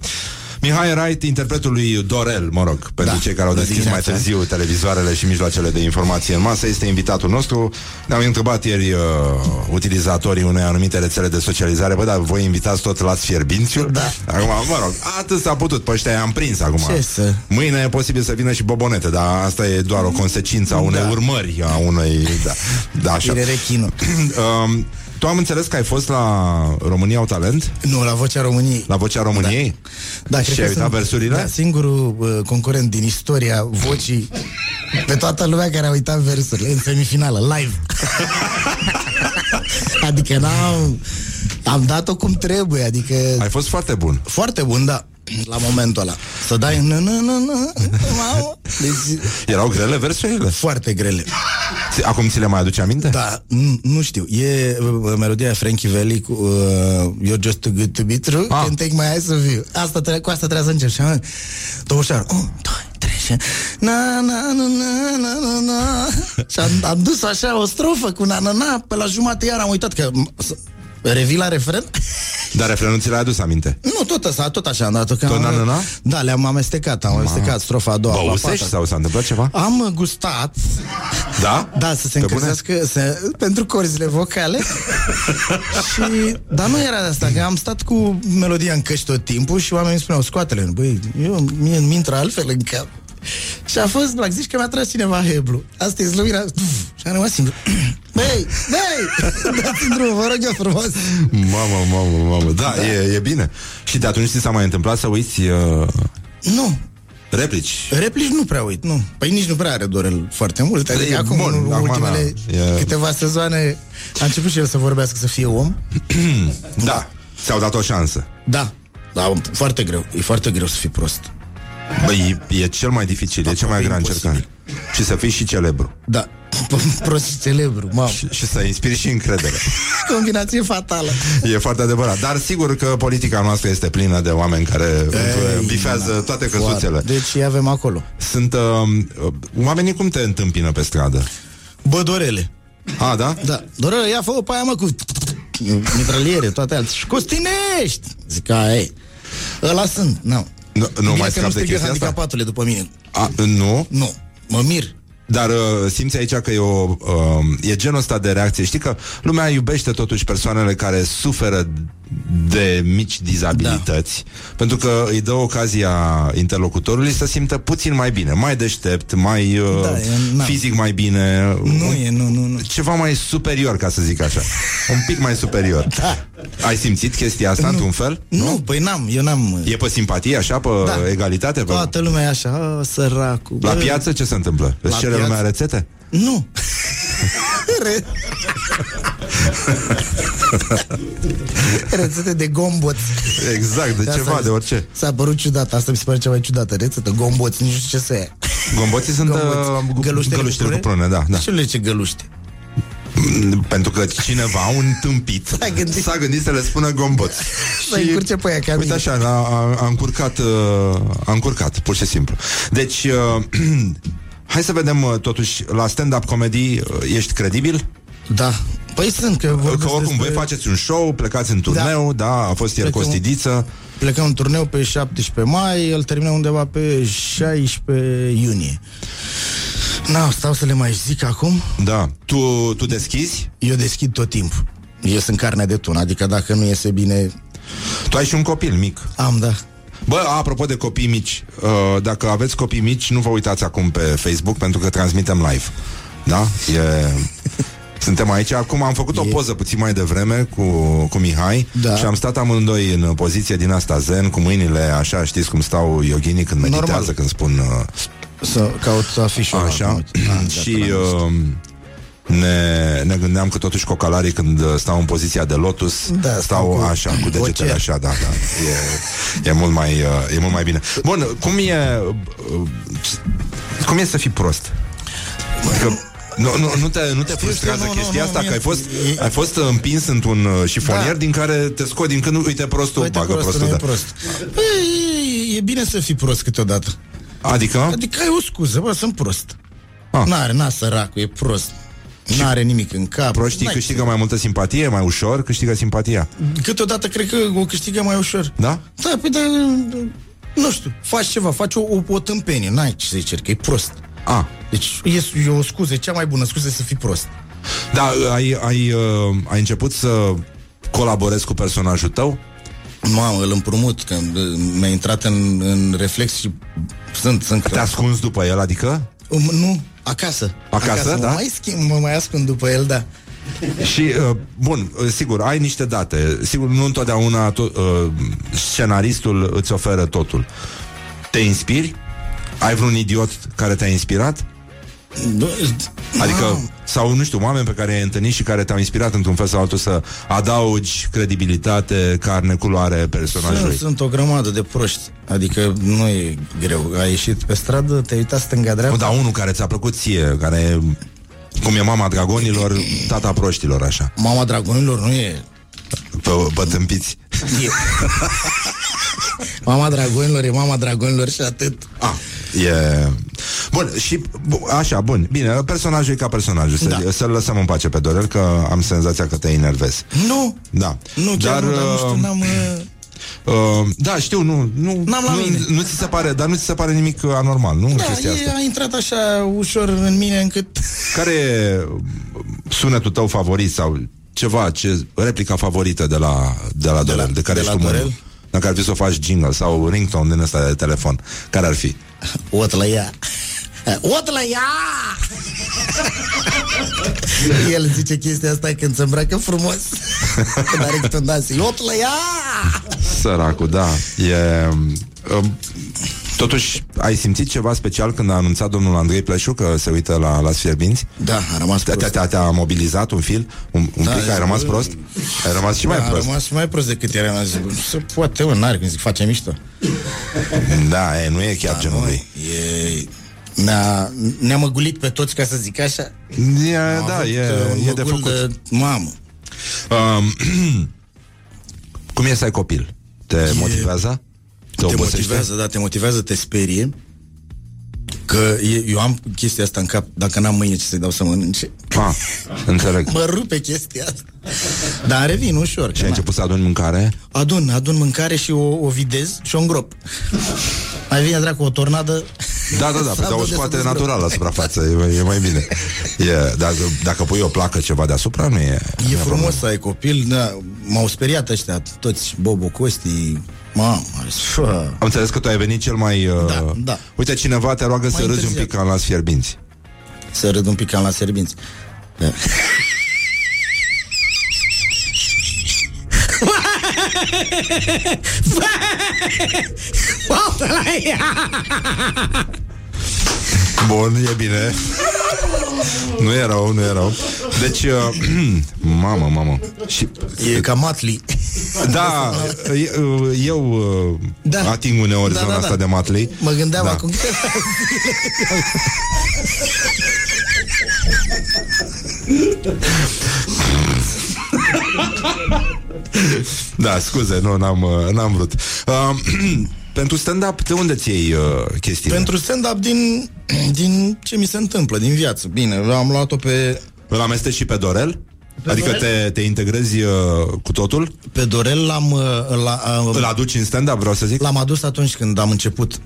Mihai Wright, interpretul lui Dorel, mă rog, pentru Da. cei care au Bună deschis mai dimineața. târziu televizoarele și mijloacele de informație în masă, este invitatul nostru. Ne-au întrebat ieri uh, utilizatorii unei anumite rețele de socializare, bă, dar voi invitați tot la Fierbințiul? Da. Acum, mă rog, atât s-a putut, pe ăștia am prins acum. Ce să- Mâine e posibil să vină și bobonete, dar asta e doar o consecință a unei Da. urmări, a unei... Da, da așa. Ire rechinul [clears throat] um, tu am înțeles că ai fost la România au talent? Nu, la Vocea României La Vocea României? Da, Și cred ai că uitat sunt, versurile? Da, singurul uh, concurent din istoria vocii pe toată lumea care a uitat versurile în semifinală, live. [laughs] adică n-am... Am dat-o cum trebuie, adică... Ai fost foarte bun. Foarte bun, da, la momentul ăla. Să dai... Nu, nu, nu, nu, mamă. Deci, Erau grele versurile? foarte grele. Ți- Acum ți le mai aduce aminte? Da, nu, nu știu. E uh, melodia Frankie Valli cu uh, You're just too good to be true, Ah. ah. Can't take my eyes off you. Asta tre- cu asta trebuie să încep. Și am două ușor. Un, doi, trei și... Na, na, na, na, na, na, na. Și am, am dus așa o strofă cu na, na, na. Pe la jumate iar am uitat că... m- să- Revii la refren? Dar refrenul ți l-ai adus aminte. Nu, tot asta, tot așa am dat-o. că Tot am- na, na, na? Da, le-am amestecat, am amestecat strofa a doua. a Băusești patra. sau s-a întâmplat ceva? Am gustat Da? Da, să se Pe bune? încălzească să, pentru corzile vocale [laughs] și, Dar nu era de asta Că am stat cu melodia în căști tot timpul Și oamenii îmi spuneau, scoate-le Băi, eu, mie îmi intră altfel în cap Și a fost, la zici că mi-a tras cineva heblu. Asta e slăvirea. Și am rămas singur. [coughs] Băi, băi, [laughs] dați drumul, vă rog eu frumos. Mamă, mamă, mamă. Da, da. E, e bine. Și de atunci ți s-a mai întâmplat să uiți uh, Nu, replici? replici nu prea uit, nu. Păi nici nu prea are Dorel foarte mult. Adică E acum, bun, în acum, ultimele da, e- câteva sezoane, a început și el să vorbească, să fie om. [coughs] Da. Ți-au dat o șansă. Da, da, foarte greu. E foarte greu să fii prost. Băi, e, e cel mai dificil, e cea mai grea imposibil. încercare. Și să fii și celebru. Da, [laughs] prost și celebru, mamă. Și, și să inspiri și încredere. [laughs] Combinație fatală. E foarte adevărat. Dar sigur că politica noastră este plină de oameni care Ei, bifează na, toate foarte. căsuțele. Deci îi avem acolo. Sunt... Uh, uh, oamenii cum te întâmpină pe stradă? Bădorele. A, da? Da, Dorele, ia fă pe aia mă cu mitraliere, toate alții. Și Costinești! Zic, a, ei. Ăla sunt, nu. Nu, nu Bine mai că scap nu de strigă chestia asta? handicapatule după mine. A, nu? Nu, mă mir. Dar uh, simți aici că e, o, uh, e genul ăsta de reacție. Știi că lumea iubește totuși persoanele care suferă de mici dizabilități, da. pentru că îi dă ocazia interlocutorului să simtă puțin mai bine, mai deștept, mai uh, Da, e- na. fizic mai bine. Nu e, nu, nu, nu. Ceva mai superior, ca să zic așa. Un pic mai superior. [laughs] Da. Ai simțit chestia asta într-un fel? Nu, nu, păi n-am, eu n-am... E pe simpatie, așa, pe Da. egalitate? Pe... Toată lumea e așa, a, săracul. La bă. piață ce se întâmplă? Îți La cere piață? lumea rețete? Nu. [laughs] Re... Rețete de gomboț. Exact, de De ceva, asta de orice. S-a părut ciudat, asta mi se pare cea mai ciudată rețetă, gomboți, nici nu știu ce să ia. Gomboții sunt Gomboți. uh, gu- Găluștele găluștele cu cu prune, da, da. Ce le ce găluște? Mm, Pentru că cineva, un tâmpit, S-a gândit. s-a gândit să le spună gomboți. Să încurce pe aia, ca Uite mine. așa, a, a, a încurcat, uh, a încurcat, pur și simplu. Deci, uh, [clears throat] hai să vedem, uh, totuși, la stand-up comedy, uh, ești credibil? Da. Păi sunt, că Că vorbesc oricum, despre... voi faceți un show, plecați în turneu, da, a fost ieri Plecăm- Costidiță. Plecăm în turneu pe 17 mai, îl terminăm undeva pe 16 iunie. Na, stau să le mai zic acum. Da. Tu, tu deschizi? Eu deschid tot timpul. Eu sunt carnea de tun, adică dacă nu iese bine, Tu ai și un copil mic. am, da. Bă, apropo de copii mici, uh, dacă aveți copii mici, nu vă uitați acum pe Facebook pentru că transmitem live. Da? E... [laughs] Suntem aici. Acum am făcut o poză puțin mai devreme cu, cu Mihai Da. și am stat amândoi în poziție din asta zen, cu mâinile așa, știți cum stau yoginii când meditează, Normal. când spun uh, Să caut afișul ăla, așa. uite. Ah, gata, și l-am văzut. uh, ne, ne gândeam că totuși cocalarii când uh, stau în poziția de lotus Da, stau stau cu așa, cu degetele ocer. așa, da, da. E, e, mult mai, uh, e mult mai bine. Bun, cum e uh, cum e să fii prost? Că, nu, nu, nu te, nu te frustrează nu, nu, chestia nu, asta mie- că ai fost, e- ai fost împins într-un uh, șifonier Da. din care te scot din când uite prostul, Uite, bagă prostul, prostul, nu e da. prost. Păi, e bine să fii prost câteodată. Adică? Adică ai o scuză, bă, sunt prost. Ah. N-are, n-a săracul, e prost. N-are nimic în cap. Proștii N-ai- câștigă mai multă simpatie, mai ușor câștigă simpatia. Câteodată cred că o câștigă mai ușor. Da? Da, păi de, nu știu, faci ceva, faci o, o, o tâmpenie, n-ai ce să zici, că e prost. A, Deci e, e o scuză, cea mai bună scuză să fii prost. Da, ai, ai, uh, ai început să colaborezi cu personajul tău? Mamă, îl împrumut, că uh, mi-a intrat în, în reflex și sunt, sunt Te ascunzi după el, adică? Um, Nu, acasă. Acasă, Mă da? mai schimb, mă mai ascund după el, da. Și, uh, bun, uh, sigur, ai niște date. Sigur, nu întotdeauna to- uh, scenaristul îți oferă totul. Te inspiri? Ai vreun idiot care te-a inspirat? Nu, Adică, Mamă. sau nu știu, oameni pe care i-ai întâlnit și care te-au inspirat într-un fel sau altul să adaugi credibilitate, carne, culoare personajului. Sunt, sunt o grămadă de proști. Adică nu e greu. Ai ieșit pe stradă, te-ai uitat stânga-dreapta. Nu, dar unul care ți-a plăcut ție, care cum e mama dragonilor, tata proștilor, așa, Mama dragonilor nu e... pe, pe tâmpiți. e. [laughs] mama dragonilor e mama dragonilor și atât. Ah, e... Bun, și bu- așa, bun, bine, personajul e ca personajul, să, Da. să-l lăsăm în pace pe Dorel, că am senzația că te enervezi. Nu, Da. nu, chiar dar, nu, dar nu știu, uh, n-am... uh, Uh, da, știu, nu, nu, N-am la nu, mine. nu ți se pare, dar nu ți se pare nimic uh, anormal, nu? Da, chestia e, asta. a intrat așa ușor în mine încât... Care e [laughs] uh, sunetul tău favorit sau ceva, ce replica favorită de la, de la Dorel, de, care de ești la tu mândru? Dorel? Dacă ar fi să o faci jingle sau ringtone din ăsta de telefon, care ar fi? [laughs] Ot la ea. [laughs] Ot la ea! [laughs] El zice chestia asta când se îmbracă frumos. Când are câte un dans. Ot la ea! Săracul, da. E, um, totuși, ai simțit ceva special când a anunțat domnul Andrei Pleșu că se uită la, la Sfierbinți? Da, a rămas Te-a, prost. te-a, te-a mobilizat un fil? Un, un Da, pic? Ai zic, rămas bă, prost? Ai rămas și mai Da, prost. A rămas și mai prost decât era. Am zis, bă, se poate, mă, n-are cum zic, face mișto. Da, e, nu e chiar genul lui. E... Ne-a, ne-a măgulit pe toți, ca să zic așa. E, Am da, avut, e, uh, un e de măgul făcut. De, mamă. Um, [clears throat] cum e să ai copil? Te motivează? Te, te obosește? motivează, da, te motivează, te sperie. Că e, eu am chestia asta în cap, dacă n-am mâine ce să-i dau să mănânce. Ah, înțeleg. Mă rupe chestia asta. Dar revin ușor. Și că ai na. început să aduni mâncare? Adun, adun mâncare și o, o videz și o îngrop. Mai vine dracu o tornadă. Da, da, da, [laughs] pe Sau o de scoate să natural la suprafață, e, mai- e mai bine. E, dacă, dacă pui o placă ceva deasupra, nu e... nu E e frumos să ai copil, da, m-au speriat ăștia, toți, Bobo, Costi, mamă, fă. Am înțeles că tu ai venit cel mai... Uh... Da, da. Uite, cineva te roagă Mai să râzi un întârziat. pic ca la sfierbinți. Să râd un pic cam la serbinți. Da. Bun, e bine. Nu e rău, nu e rău. Deci, uh, [clears throat] mamă, mamă. Și, E ca matli. da, e- eu uh, Da. ating uneori Da, zona da, da. asta de matley. Mă gândeam Da. acum câteva Da, scuze, nu, n-am, uh, n-am vrut. Uh, [clears throat] pentru stand-up, de unde ți iei uh, chestiile? Pentru stand-up din, din ce mi se întâmplă, din viață. Bine, am luat-o pe, Îl amesteci și pe Dorel? adică Dorel? te, te integrezi uh, cu totul? pe Dorel, l-am, uh, la, uh, Îl aduci în stand-up, vreau să zic? l-am adus atunci când am început.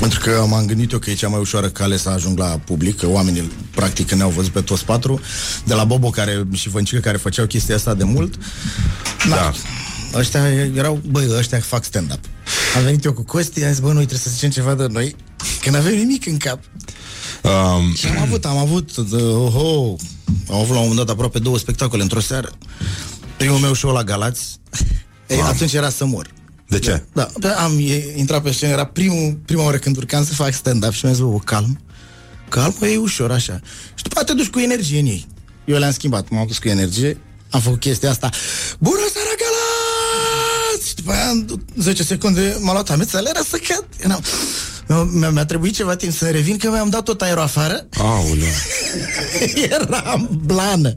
Pentru că m-am gândit eu că e cea mai ușoară cale să ajung la public, că oamenii practic ne-au văzut pe toți patru, de la Bobo care, și Văncică care făceau chestia asta de mult. Na, Da. Ăștia erau, băi, ăștia fac stand-up. Am venit eu cu Costi, am zis, bă, noi trebuie să zicem ceva de noi, că n-avem nimic în cap. Um, Și am avut, am avut, uh, oho, am avut la un moment dat aproape două spectacole într-o seară. Primul meu show la Galați, Ei, atunci era să mor. de ce? Da, da am e, intrat pe scenă, era primul, prima oară când urcam să fac stand-up și mi-a zis, bă, calm, calm, bă, e ușor așa. Și după aceea te duci cu energie în ei. Eu le-am schimbat, m-am dus cu energie, am făcut chestia asta, bună seara, Galați! Și după aia, în 10 secunde, m-a luat amețele, era să cad. Eu n-am- Mi-a, mi-a trebuit ceva timp să revin, că mi-am dat tot aerul afară. Aoleu, [laughs] Eram blană.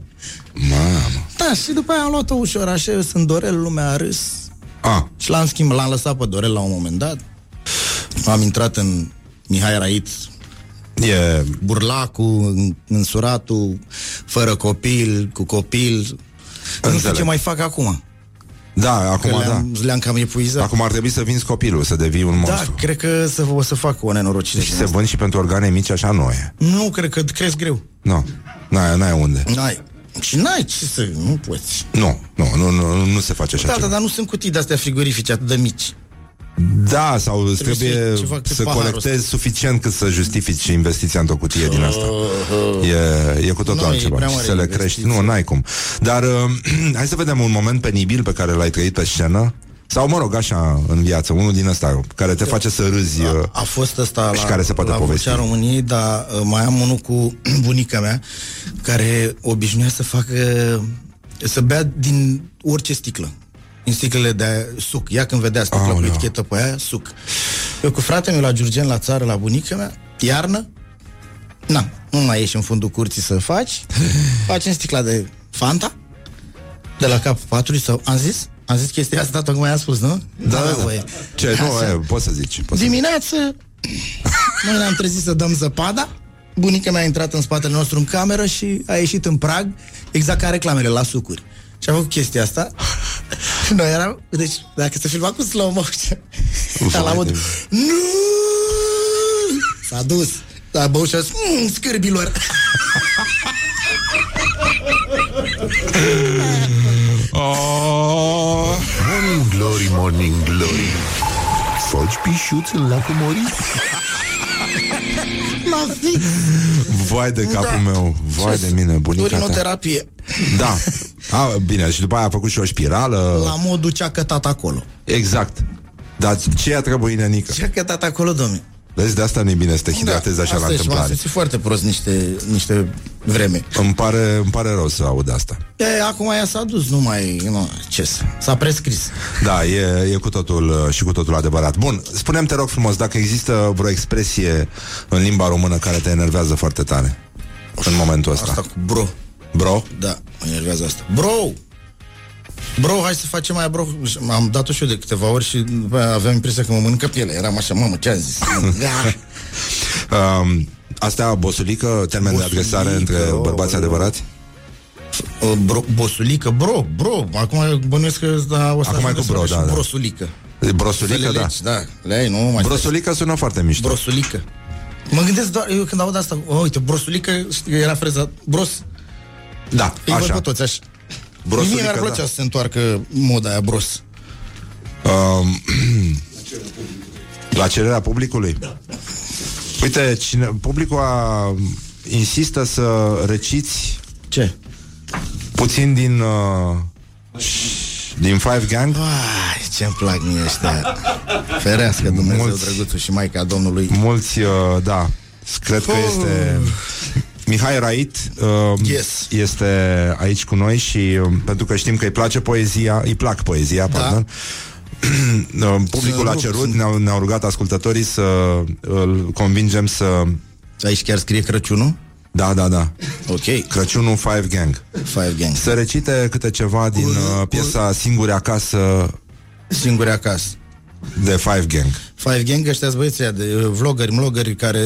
mamă. Da, și după aia am luat-o ușor așa, eu sunt Dorel, lumea a râs. A, Și l-am schimbat, l-am lăsat pe Dorel la un moment dat. Am intrat în Mihai Rait, e... burlacul, în- însuratul, fără copil, cu copil. Nu știu Înțeleg. ce mai fac acum. Da, Că acum da. le-am, le-am cam epuizat. Acum ar trebui să vinzi copilul, să devii un da, monstru. cred că să, o să fac o nenorocire. Și din se asta. vând și pentru organe mici, așa nu e. Nu, cred că cresc greu. Nu, n-ai, n-ai unde. N-ai. Și n-ai ce să... Nu poți. Nu, nu, nu, nu, nu se face așa Da, ceva. da, dar nu sunt cutii de-astea frigorifice atât de mici. Da, sau îți Trebuie să trebuie iei ceva cât să paharul colectezi suficient cât să justifici investiția într-o cutie din asta. E, e cu totul Nu, e altceva. prea Și mare să le investiție. crești. Nu, n-ai cum. Dar uh, [clears throat] hai să vedem un moment penibil pe care l-ai trăit pe scenă. Sau, mă rog, așa, în viață, unul din ăsta care te face să râzi. uh, A fost ăsta Și la, care se poate la povesti. Vocea României, dar uh, mai am unul cu [clears throat] bunica mea, care obișnuia să facă, să bea din orice sticlă. Din sticlele de suc. Ea când vedea sticlă cu Aoleu. etichetă pe aia, suc. Eu cu fratele meu la Giurgen, la țară, la bunica mea, iarnă, na, nu mai ieși în fundul curții să faci, [laughs] facem sticla de Fanta, de la cap patului sau, am zis? Am zis chestia asta, tocmai am spus, nu? Da, da, da. voie. Ce, nu, Așa. e, poți să zici. Poți să zici. Dimineață [laughs] Noi ne-am trezit să dăm zăpada Bunica mea a intrat în spatele nostru în cameră Și a ieșit în prag Exact ca reclamele la sucuri Și a făcut chestia asta Și noi eram Deci dacă se filma cu slow motion Vai La mod de- Nu! S-a dus. S-a băut și a zis "Mm, Scârbilor Oh, [laughs] Morning Glory, Morning Morning Glory. Foci pișuți în lacul Mori? La fix. Vai de capul Da. meu, vai de mine, bunica ta. Urinoterapie. Da. A, bine, și după aia a făcut și o spirală. La modul ce a cătat acolo. Exact. Dar ce a trebuit, nenică? Ce a cătat acolo, domnule? Vezi, de asta nu e bine să te hidratezi așa la Da, asta e, și m-am întâmplare. simțit foarte prost niște, niște vreme. Îmi pare, îmi pare rău să aud asta. E, acum ea s-a dus, nu mai... Nu, ce să... S-a prescris. Da, e, e cu totul uh, și cu totul adevărat. Bun, spune te rog frumos, dacă există vreo expresie în limba română care te enervează foarte tare în momentul ăsta. Asta cu bro. Bro? Da, mă enervează asta. Bro! Bro, hai să facem mai bro. Și M-am dat-o și eu de câteva ori și după aia aveam impresia că mă mănâncă pielea. Eram așa, mamă, ce am zis? Da. [laughs] Um, asta bosulică, termen de Bosulică, adresare între bărbați oh, adevărați? Uh, bro, bosulică, bro, bro. Acum bănuiesc că da, o să Acum e cu ajungă să bro, și da, da. Brosulică. Brosulică, Să le da. legi, da. Le ai, nu mai Brosulică sună foarte mișto. Brosulică. Mă gândesc doar, eu când aud asta, oh, uite, brosulică, știi că era freza, bros, Da, îi văd așa. pe toți așa. Brosulică, Mie mi-ar plăcea da. să se întoarcă moda aia bros. Um, [clears throat] la cererea publicului? Da. Uite, cine, publicul a, insistă să reciți Ce? puțin din uh, din Five Gang. Ai, ce-mi plac mie ăștia. Ferească Dumnezeu Mulți- drăguțul și Maica Domnului. Mulți, uh, da, cred că este... Mihai Rait uh, Yes. este aici cu noi și uh, pentru că știm că îi place poezia, îi plac poezia, Da. pardon. [clears throat] Uh, Publicul Să a rup, cerut, sunt- ne-au, ne-au rugat ascultătorii să îl convingem să... Aici chiar scrie Crăciunul? Da, da, da. Ok. Crăciunul Five Gang. Five Gang. Să recite câte ceva din uh, piesa Singuri acasă Singuri acasă. De Five Gang. Five Gang, ăștia băieții ăia de uh, vloggeri, mlogări care...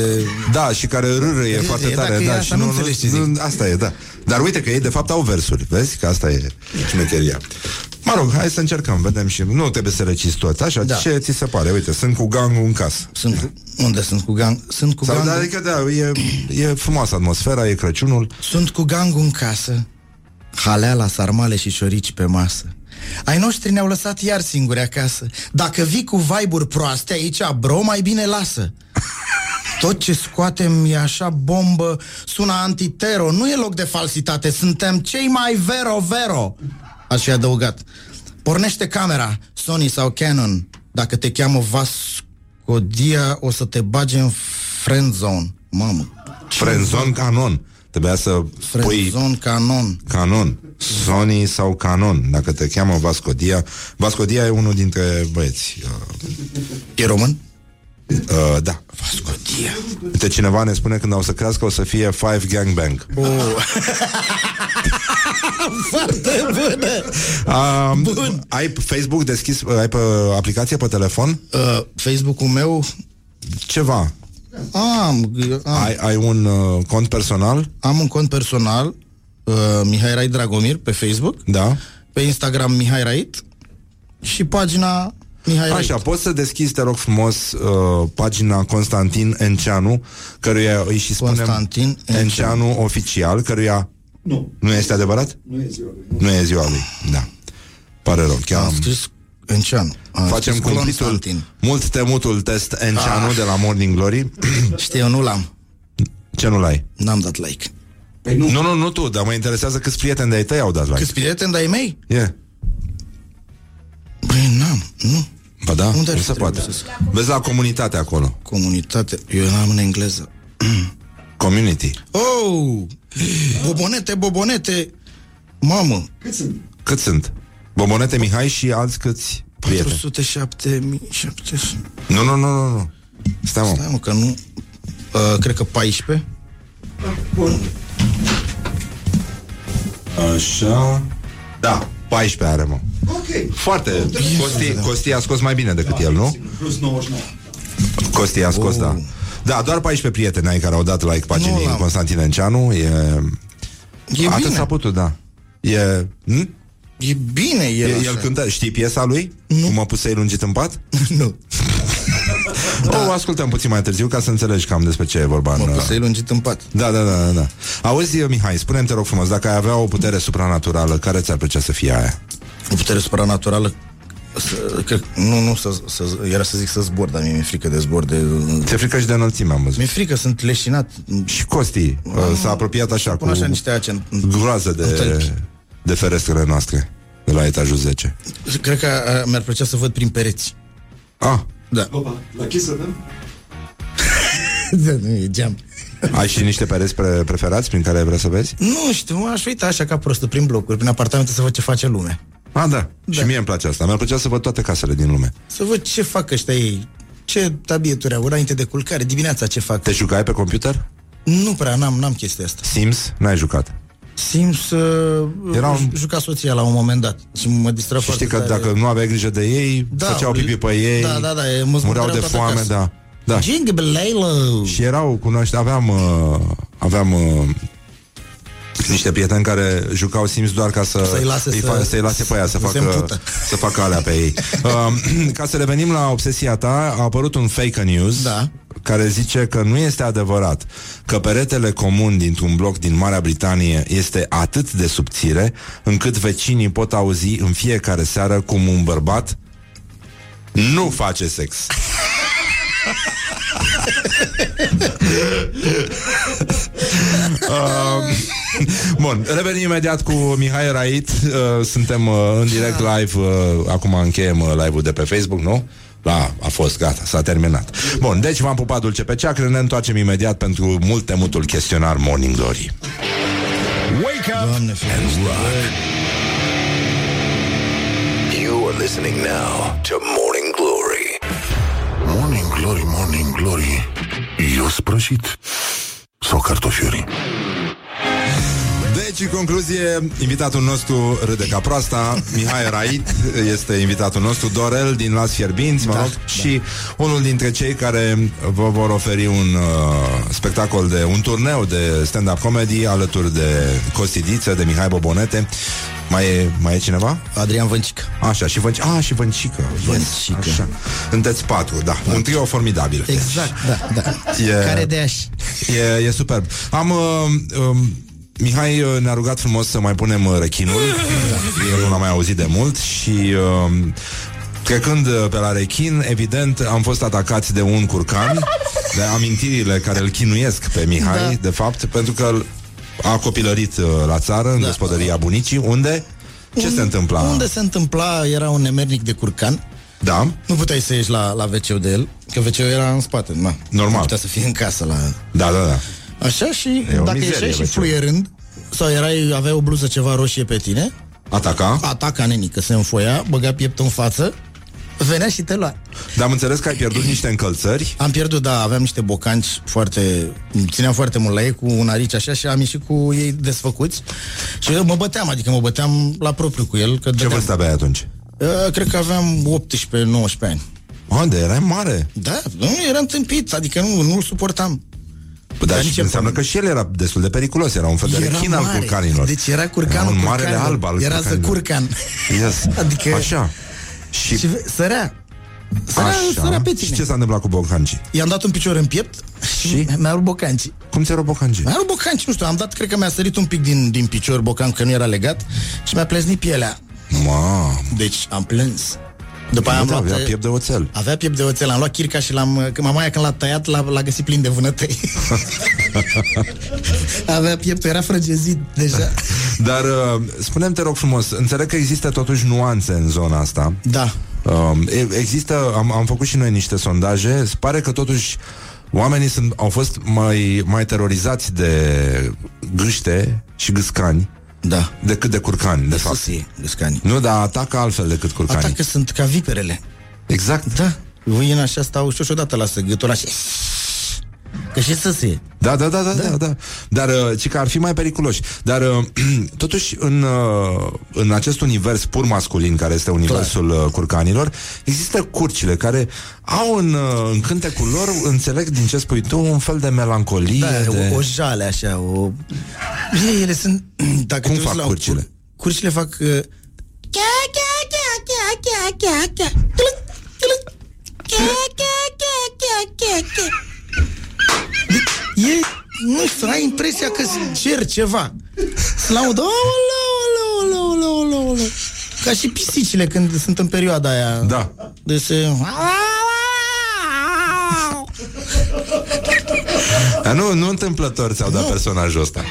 Da, și care rârâie Rârâie, foarte tare. dacă e Da, asta, și nu înțelegi ce zic. Asta e, da. Dar uite că ei de fapt au versuri, vezi? Că asta e șmecheria. Mă rog, hai să încercăm, vedem și... Nu trebuie să reciți toți, așa, Da. ce ți se pare? Uite, sunt cu gangul în casă. Sunt cu... Unde sunt cu gang? Sunt cu Sau, gang. da, adică, da, e, e frumoasă atmosfera, e Crăciunul. Sunt cu gangul în casă Halea la sarmale și șorici pe masă Ai noștri ne-au lăsat iar singuri acasă Dacă vii cu vibe proaste aici, bro, mai bine lasă tot ce scoatem e așa bombă, sună antitero, nu e loc de falsitate, suntem cei mai vero-vero. Aș fi adăugat. Pornește camera, Sony sau Canon. Dacă te cheamă Vascodia, o să te bage în friend zone. Mamă. Frenzon Canon. Trebuia să pui Friend Canon. Canon. Sony sau Canon, dacă te cheamă Vascodia. Vascodia e unul dintre băieți. Uh, E român? uh, da. Vascodia. Uite, cineva ne spune când o să crească o să fie Five Gangbang. Oh. [laughs] Foarte bună! Uh, Bun. Ai Facebook deschis, ai pe aplicație pe telefon? Uh, Facebook-ul meu Ceva. am, am, Ai, ai un uh, cont personal? am un cont personal uh, Mihai Rait Dragomir pe Facebook Da. Pe Instagram Mihai Rait Și pagina Mihai Rait Așa, poți să deschizi, te rog frumos, uh, pagina Constantin Enceanu, căruia îi și spunem Constantin Enceanu. Enceanu oficial, căruia... Nu. Nu este adevărat? Nu e ziua lui. Nu e ziua lui, da. Pare rău, chiar Am am... scris Enceanu Am Facem scris cumplitul, Constantin mult temutul test Enceanu Ah. de la Morning Glory. Știi, eu nu l-am Ce nu l-ai? N-am dat like Păi nu. Nu, nu, nu tu, dar mă interesează câți prieteni de-ai tăi au dat like. Câți prieteni de-ai mei? Yeah. Băi, n-am, nu Ba da, Unde ar nu fi se trebuit poate. să- Vezi la comunitate acolo. Comunitate, eu n-am în engleză [clears throat] Community. Oh, bobonete, bobonete Mamă, Cât sunt? Cât sunt? Bobonete Mihai și alți câți prieteni? 407 700 Nu, nu, nu, nu, nu. Stai, mă. Stai mă, că nu uh, Cred că 14 Bun. Așa. Da, 14 are, mă. Ok. Foarte. Costi, Costi a scos mai bine decât el, nu? Plus 99. Costi a scos, Oh. da. Da, doar 14 prieteni ai care au dat like paginii Nu l-am. Constantin Enceanu. E... E Atât bine. s-a putut, da. E... Hm? E bine el, E, așa. el cântă, știi piesa lui? Nu. Cum mă pusei lungit în pat? [laughs] Nu, [laughs] Da. O ascultăm puțin mai târziu ca să înțelegi cam despre ce e vorba. mă în, pus să-i lungit în pat Da, da, da, da, da. Auzi, Mihai, spune-mi, te rog frumos, dacă ai avea o putere supranaturală, care ți-ar plăcea să fie aia? O putere supranaturală să, că, nu, nu, să, să, era să zic să zbor, dar mie mi-e frică de zbor. De, Ți-e frică și de înălțime, am văzut. mi-e frică, sunt leșinat. Și Costi uh, s-a apropiat așa Pun cu așa niște ace în, în, groază în de, tălpi. de ferestrele noastre de la etajul 10. Cred că a, mi-ar plăcea să văd prin pereți. Ah, Da. La chisă, da? [laughs] da nu e geam. ai și niște pereți pre- preferați prin care vrei să vezi? Nu știu, aș uita așa ca prostul prin blocuri, prin apartamente să văd ce face lumea. Ah, da. Da. Și mie îmi place asta. Mi-ar plăcea să văd toate casele din lume. Să văd ce fac ăștia ei. Ce tabieturi au înainte de culcare, dimineața ce fac. Te jucai pe computer? Nu prea, n-am, n-am chestia asta. Sims? N-ai jucat. Simt să Era Era un- un... juca soția la un moment dat și mă distra Și foarte știi că tare. dacă nu aveai grijă de ei, Da, făceau pipi pe ei, da, da, da, e- mă mureau de zbutereau toată foame, acasă. da. Da. Jingle Belelo. Și erau, cunoaște, aveam, uh, aveam uh, niște prieteni care jucau Sims doar ca să, Să-i lase îi să- fa- să-i lase pe aia, să, să se facă, împută. să facă alea pe ei. Uh, [laughs] [clears throat] ca să revenim la obsesia ta, a apărut un fake news Da. Care zice că nu este adevărat că peretele comun dintr-un bloc din Marea Britanie este atât de subțire încât vecinii pot auzi în fiecare seară cum un bărbat nu face sex. Uh, [laughs] Bun, revenim imediat cu Mihai Rait uh, Suntem uh, în direct live uh, Acum încheiem uh, live-ul de pe Facebook, nu? Da, a fost, gata, s-a terminat. Bun, deci v-am pupat dulce pe ceacră Ne întoarcem imediat pentru mult temutul chestionar Morning Glory. Wake up Doamne, and rock. You are listening now to Morning Glory. Morning Glory, Morning Glory. Eu sprășit. Sau cartofiuri Deci, în concluzie, invitatul nostru râde ca proasta Mihai Rait este invitatul nostru Dorel din Las Fierbinți, mă Da, rog da. Și unul dintre cei care vă vor oferi un uh, spectacol de Un turneu de stand-up comedy Alături de Costidiță, de Mihai Bobonete mai e, mai e cineva? Adrian Vâncică. Așa, și Vânci... A, și Vâncică. Vâncică. Așa. Sunteți patru, da. Un trio formidabil. Exact, da, da. E- Care de aș? E, e superb. Am... Uh, um, Mihai uh, ne-a rugat frumos să mai punem uh, rechinul da. El nu l-a mai auzit de mult Și uh, Trecând uh, pe la rechin, evident, am fost atacați de un curcan De amintirile care îl chinuiesc pe Mihai Da. De fapt, pentru că a copilărit uh, la țară În Da. gospodăria bunicii Unde? Ce se întâmpla? Unde se întâmpla, era un nemernic de curcan. Da, Nu puteai să ieși la, la wc de el, că wc era în spate. Na. Normal. Nu putea să fie în casă la... da, da, da Așa și E o dacă mizerie, ieșeai și WC-ul. fluierând, sau erai, aveai o bluză ceva roșie pe tine, Ataca ataca nenică, se înfoia, băga pieptul în față, venea și te lua. Dar am înțeles că ai pierdut niște încălțări Am pierdut, da, aveam niște bocanci foarte... Țineam foarte mult la ei cu un arici așa și am ieșit cu ei desfăcuți și eu mă băteam, adică mă băteam la propriu cu el. Că Ce dădeam- vârstă aveai atunci? Uh, Cred că aveam 18-19 ani. Unde? Erai mare Da, nu, eram tâmpit, adică nu, nu-l suportam. Păi, Dar Dar și nici înseamnă acolo. că și el era destul de periculos Era un fel de Era rechin al mare. curcanilor Deci era curcanul Era un marele curcanilor. alb al Era curcanilor. zăcurcan. yes. [laughs] Adică- Așa Și, Și ve- sărea. Sărea, așa sărea pe Și tine. ce s-a întâmplat cu bocancii? I-am dat un picior în piept și, Și? mi-a rupt bocanci. Cum ți-erau bocancii? Mi-a rupt bocanci, nu știu, am dat, cred că mi-a sărit un pic din, din picior bocan, că nu era legat și mi-a pleznit pielea. Mamă Deci am plâns. După aia am luat... avea piept de oțel Avea piept de oțel, am luat chirca și l-am... Că mamaia când l-a tăiat, l-a, l-a găsit plin de vânătăi. [laughs] Avea pieptul, era frăgezit deja. [laughs] Dar uh, spune-mi, te rog frumos Înțeleg că există totuși nuanțe în zona asta Da. Um, e- există, am, am făcut și noi niște sondaje, se pare că totuși oamenii sunt, au fost mai, mai terorizați de gâște și gâscani Da. decât de curcani, de fapt. Susie, gâscanii. Nu, dar atacă altfel decât curcanii. Atacă sunt ca viperele. Exact. Da. Vin așa, stau și și odată lasă gâtul ăla și... Că și săsie. Da, da, da, da, da, da. Dar uh, ci că ar fi mai periculoși. Dar uh, [clears throat] totuși în, uh, în acest univers pur masculin, care este universul uh, curcanilor, există curcile care au în, uh, în cântecul lor, înțeleg din ce spui tu, un fel de melancolie. Da, de... o, o jale așa, o... Ele, ele sunt... [clears throat] Dacă Cum te uiți fac la curcile? Cur, curcile fac... Uh, E, nu știu, ai impresia că cer ceva. Să laudă, aoleu, aoleu, aoleu, aoleu, aoleu. Ca și pisicile când sunt în perioada aia. Da. De se... Dar nu, nu întâmplător ți-au dat personajul ăsta.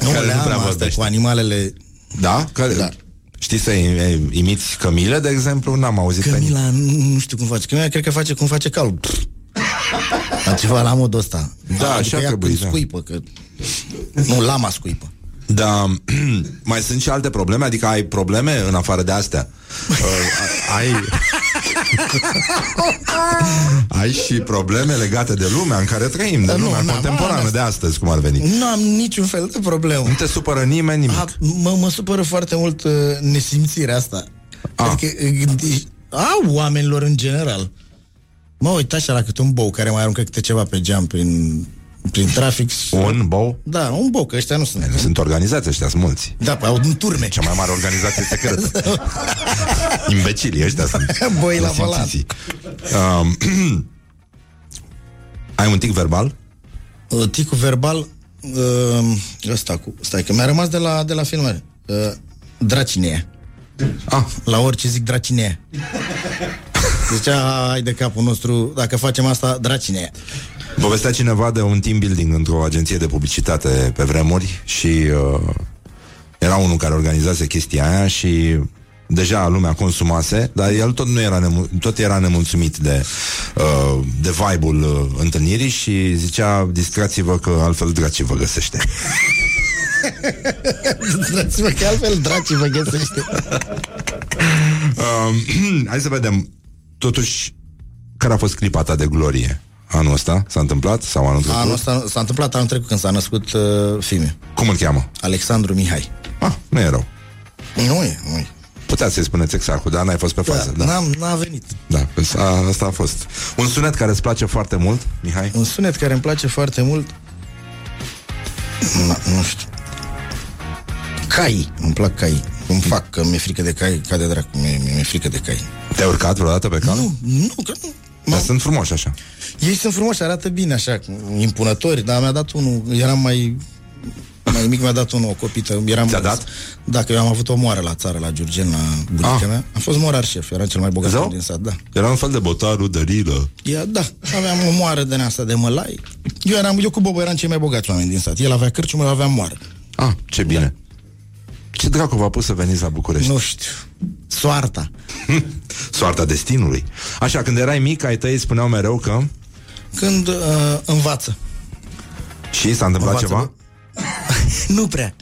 Nu, care le nu prea am asta vorbește. cu animalele Da? Care, Da. Știi să i- imiți Cămile, de exemplu? N-am auzit pe nimeni. Camila, nu, nu știu cum face. Camila cred că face cum face calul. Dar ceva la modul ăsta. Da, adică așa ea trebuie, când da. Scuipă, că... Nu, lama scuipă. Da, [clears throat] mai sunt și alte probleme? Adică ai probleme în afară de astea? uh, [laughs] ai... [laughs] ai și probleme legate de lumea în care trăim, de Da, nu, lumea n-am, contemporană am de astăzi, cum ar veni. Nu am niciun fel de problemă. Nu te supără nimeni nimic. A, mă, mă supără foarte mult uh, nesimțirea asta. A. Adică uh, gândi, a oamenilor în general. Mă uit așa la câte un bou care mai aruncă câte ceva pe geam prin, prin trafic. și- Un bou? Da, un bou, că ăștia nu sunt. Nu sunt organizați ăștia, sunt mulți. Da, au în turme. Cea mai mare organizație secretă. [laughs] Imbecilii ăștia sunt. Boi la nesimțiții. Um, [clears throat] ai un tic verbal? Uh, ticul verbal uh, ăsta cu... Stai, că mi-a rămas de la, de la filmare. Uh, dracinee. Ah, La orice zic dracinee. Zicea, hai de capul nostru, dacă facem asta, dracinee. Povestea cineva de un team building într-o agenție de publicitate pe vremuri și uh, era unul care organizase chestia aia și deja lumea consumase, dar el tot nu era, nemu- tot era nemulțumit de, uh, de vibe-ul uh, întâlnirii și zicea, distrați-vă că altfel dracii vă găsește. [laughs] Dați-mă că altfel dracii vă găsește. [laughs] Um, [clears throat] hai să vedem, totuși, care a fost clipa ta de glorie? Anul ăsta s-a întâmplat? Sau anul trecut? Anul ăsta s-a întâmplat anul trecut când s-a născut uh, Fime. Cum îl cheamă? Alexandru Mihai. Ah, nu e rău. Nu e, nu e. Puteți să-i spuneți exact, dar n-ai fost pe fază. Da, Da, N-am, n-a venit. da. A, asta a fost. Un sunet care îți place foarte mult, Mihai? Un sunet care îmi place foarte mult nu, nu știu Cai, îmi plac cai Îmi fac că mi-e frică de cai Ca de dracu, mi-e, mi-e frică de cai Te-ai urcat vreodată pe cal? Nu, nu, că nu Dar mă, sunt frumoși așa. Ei sunt frumoși, arată bine așa Impunători, dar mi-a dat unul Eram mai mai mic mi-a dat unul o copită eram, Ți-a dat? Da, că eu am avut o moară la țară, la Giurgen, la bunica Ah. mea Am fost morar șef, eram cel mai bogat Zău? om din sat, da Era un fel de botarul de rilă. Ia, da, aveam o moară de asta de mălai eu, eram, eu cu Bobo eram cei mai bogați oameni din sat El avea cârciumă, eu aveam moară Ah, ce bine. Ce dracu v-a pus să veniți la București? Nu știu. Soarta. [laughs] Soarta destinului. Așa, când erai mic, ai tăi spuneau mereu că... Când uh, învață. Și s-a întâmplat Învață, ceva? Nu [laughs] prea.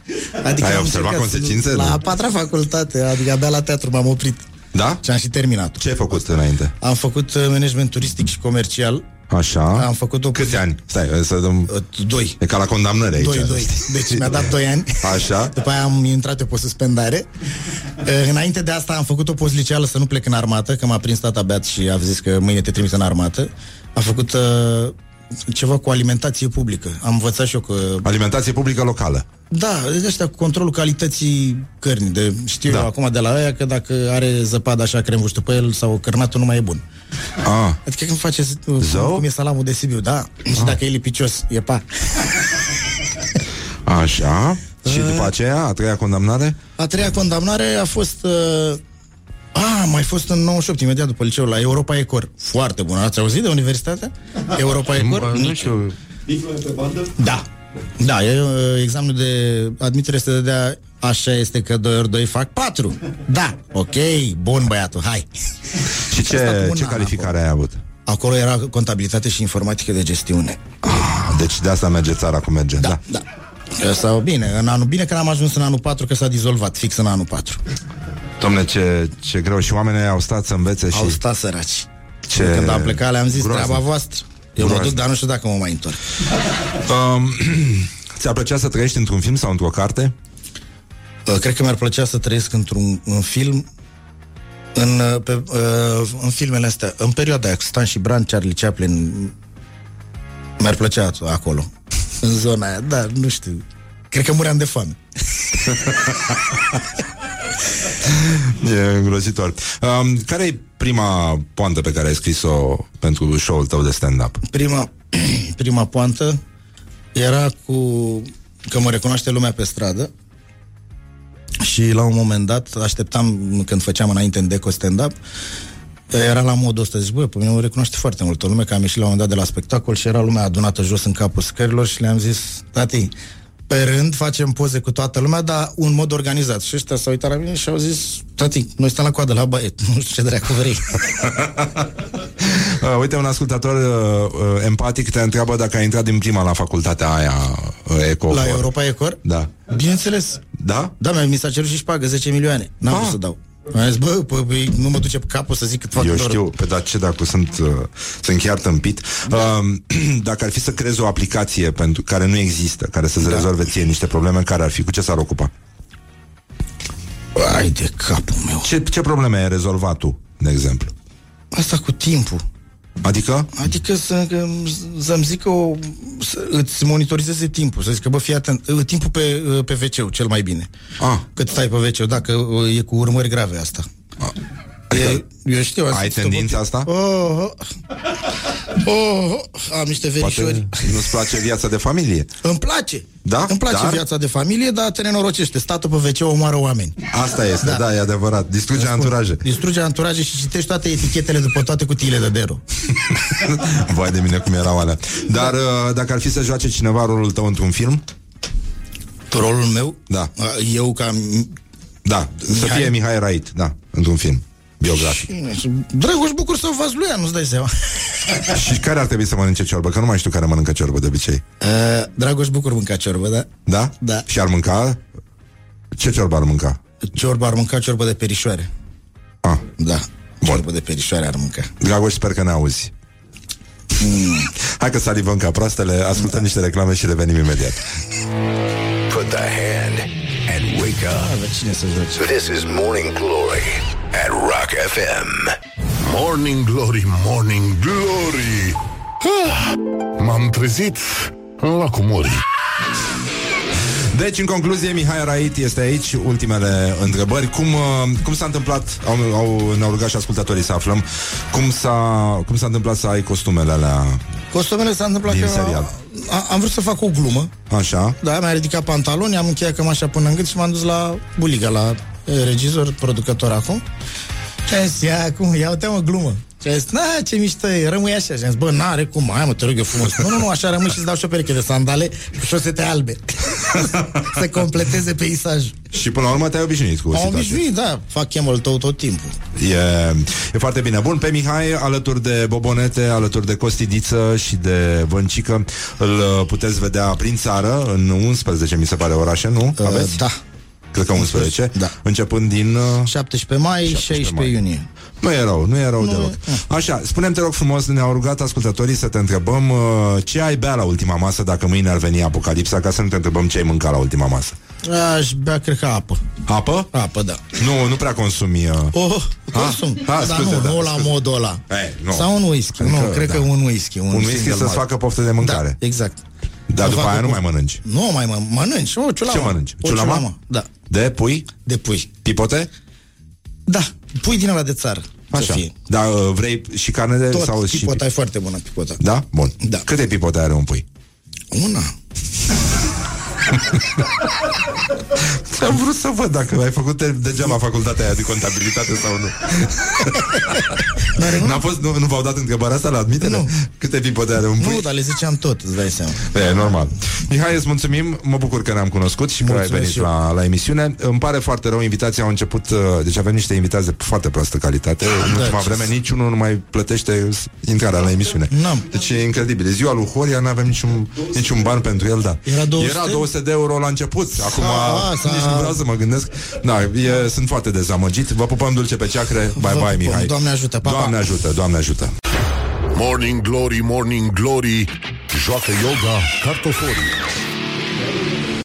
Adică Ai am observat încercat să- consecințe? La Nu. a patra facultate, adică abia la teatru m-am oprit. Da? Și am și terminat. Ce ai făcut înainte? Am făcut uh, management turistic și comercial. Așa. Am făcut o... Câți ani? Stai, să dăm... Uh, Doi. E ca la condamnări aici. Doi, doi. Deci mi-a dat doi ani. Așa. După aia am intrat eu pe suspendare. Uh, Înainte de asta am făcut o pozliceală să nu plec în armată, că m-a prins tata beat și a zis că mâine te trimit în armată. Am făcut uh, ceva cu alimentație publică. Am învățat și eu că... Alimentație publică locală. Da, de ăștia cu controlul calității cărnii. De, știu Da. da. eu acum de la aia că dacă are zăpadă așa cremvuștul pe el sau cărnatul nu mai e bun. Ah, Adică când face Zău? cum e salamul de Sibiu, da? Și dacă e lipicios, e pa. așa. Și după aceea, a treia condamnare? A treia condamnare a fost... Uh, a, a mai fost în 98, imediat după liceu, la Europa Ecor. Foarte bună. Ați auzit de universitatea? Europa Ecor? Nu știu. Da. Da, e, uh, examenul de admitere este de dea Așa este că 2 ori 2 fac 4 Da, ok, bun băiatul, hai Și Asta cu ce, un ce an calificare ai avut? Acolo era contabilitate și informatică de gestiune Ah, deci de asta merge țara cum merge. Da. Da Sau bine, în anul, bine că n-am ajuns în anul 4 Că s-a dizolvat, fix în anul 4 Domne, ce, ce greu. Și oamenii au stat să învețe și... Au stat săraci Ce Când am plecat le-am zis groaznic. treaba voastră Eu mă Groaznic. duc, dar nu știu dacă mă mai întorc Um, [clears throat] ți-ar plăcea să trăiești într-un film sau într-o carte? Uh, Cred că mi-ar plăcea să trăiesc într-un în film în, uh, pe, uh, în filmele astea, în perioada aia, cu Stan și Bran, Charlie Chaplin, mi-ar plăcea acolo, în zona aia, da, nu știu. Cred că muream de foame. [laughs] [laughs] E îngrozitor. Um, care e prima poantă pe care ai scris-o pentru show-ul tău de stand-up? Prima, [clears throat] prima poantă era cu că mă recunoaște lumea pe stradă Și la un moment dat, așteptam, când făceam înainte în deco stand-up, era la modul ăsta, zic, bă, pe mine mă recunoaște foarte multă lume, că am ieșit la un moment dat de la spectacol și era lumea adunată jos în capul scărilor și le-am zis, tati, pe rând facem poze cu toată lumea, dar un mod organizat. Și ăștia s-au uitat la mine și au zis, tati, noi stăm la coadă la baie, [laughs] nu știu ce dracu vrei. [laughs] Uh, uite, un ascultător uh, uh, empatic te întreabă dacă ai intrat din prima la facultatea aia uh, Eco. la Europa Ecor? Da. Bineînțeles. Da? Da, mi- mi s-a cerut și șpagă, 10 milioane. N-am Ah. vrut să dau. Am zis, bă, pă, bă, nu mă duce pe capul să zic cât fac Eu doar. știu, pe dar ce dacă sunt, uh, sunt chiar tâmpit. Uh, [clears throat] dacă ar fi să creezi o aplicație pentru care nu există, care să-ți Da. rezolve ție niște probleme, care ar fi? Cu ce s-ar ocupa? Ai de capul meu. Ce, ce probleme ai rezolvat tu, de exemplu? Asta cu timpul. Adică? Adică să, că, să-mi zică o, să îți monitorizeze timpul, să zică, bă, fii atent, uh, timpul pe, uh, pe wc cel mai bine. Ah. Cât stai pe wc dacă uh, e cu urmări grave asta. E, eu știu. Ai zic că tendința bă, asta? Oh, oh, oh, oh, am niște verișori. Poate nu-ți place viața de familie. Îmi place. Da? Îmi place Dar? viața de familie, dar te nenorocește. Statul pe wc omoară oameni. Asta este, da, da e adevărat. Distruge anturaje. Distruge anturaje și citești toate etichetele după toate cutiile de dero. [laughs] Vai de mine cum erau alea. Dar uh, dacă ar fi să joace cineva rolul tău într-un film? Rolul meu? Da. Eu ca... Da, să Mihai? fie Mihai Rait, da, într-un film biografic. Cine? Dragoș Bucur sau Vazluia, nu-ți dai seama. [laughs] Și care ar trebui să mănânce ciorbă? Că nu mai știu care mănâncă ciorbă de obicei. Uh, Dragoș Bucur mânca ciorbă, da? Da? Da. Și ar mânca? Ce ciorbă ar mânca? Ciorba ar mânca ciorbă de perișoare. Ah, Da. Ciorbă de perișoare ar mânca. Dragoș, sper că ne auzi. Mm. Hai că salivăm ca proastele, ascultăm niște reclame și revenim imediat. Put the hand and wake up. Avea cine să joace. This is Morning Glory at Rock FM. Morning Glory, Morning Glory ah, [sighs] M-am trezit în lacul Mori Deci, în concluzie, Mihai Rait este aici. Ultimele întrebări. Cum, uh, cum s-a întâmplat, au, au, ne-au rugat și ascultătorii să aflăm, cum s-a, cum s-a întâmplat să ai costumele alea Costumele s-a întâmplat Din că serial. a, am vrut să fac o glumă. așa? Da, mi-a ridicat pantaloni, am încheiat cămașa până în gât și m-am dus la buliga, la e, regizor, producător acum. Și am zis, ia acum, ia uite mă, glumă. Și am zis, na, ce mișto e, rămâi așa. Și am zis, bă, n-are cum, hai mă, te rog eu frumos. Nu, nu, nu, așa rămâi și îți dau și o pereche de sandale cu șosete albe. [laughs] să completeze peisajul. Și până la urmă te-ai obișnuit cu Am situația. obișnuit, da, fac chemul tău tot timpul. E, e foarte bine. Bun, pe Mihai, alături de Bobonete, alături de Costidiță și de Văncică, îl uh, puteți vedea prin țară, în 11, mi se pare, orașe, nu? Aveți? Uh, da. Cred că 11. Da. Începând din... uh, 17 mai, 17 16 mai. iunie. Nu e rău, nu e rău nu deloc. Așa, spunem te rog frumos, ne-au rugat ascultătorii să te întrebăm uh, ce ai bea la ultima masă dacă mâine ar veni apocalipsa, ca să nu te întrebăm ce ai mâncat la ultima masă. Aș bea, cred că apă. Apă? Apă, da. Nu, nu prea consumi. Uh... Oh, consum. Ah, dar scuze, nu, da, nu la scuze. modul ăla. Ei, nu. Sau un whisky. Adică, nu, cred da. că un whisky. Un, Un whisky single să-ți malt. facă poftă de Da, mâncare. exact. Dar Să după facă aia nu pof- mai mănânci. Nu mai mă, mănânci. O, ciulama. Ce mănânci? O Ciulama? ciulama? Da. De pui? De pui. Pipote? Da. Pui din ăla de țară. Să Așa. fie. Dar uh, vrei și carne de Tot. sau și pipota e foarte bună, pipota. Da? Bun. Da. Câte pipote are un pui? Una. [laughs] Am vrut să văd dacă ai făcut degeaba facultatea aia de contabilitate sau [laughs] nu. N-a fost, nu, nu v-au dat întrebarea asta la admitere? Nu. Câte pipote are un pui? Nu, dar le ziceam tot, îți dai seama. E normal. Mihai, îți mulțumim, mă bucur că ne-am cunoscut și că ai Mulțumesc venit și eu. la, la emisiune. Îmi pare foarte rău, invitația au început, uh, deci avem niște invitați de foarte proastă calitate. În ultima ce vreme niciunul nu mai plătește intrarea la emisiune. N-am. Deci e incredibil. E Ziua lui Horia, nu avem niciun, niciun ban pentru el, da. Era 200? Era 200 de euro la început. Acum A, s-a- nici nu vreau să mă gândesc. Da, e, sunt foarte dezamăgit. Vă pupăm dulce pe ceacre. Bye Vă bye, pupăm. Mihai. Doamne ajută, pa, pa. Doamne ajută, Doamne ajută. Morning Glory, Morning Glory Joacă yoga cartoforii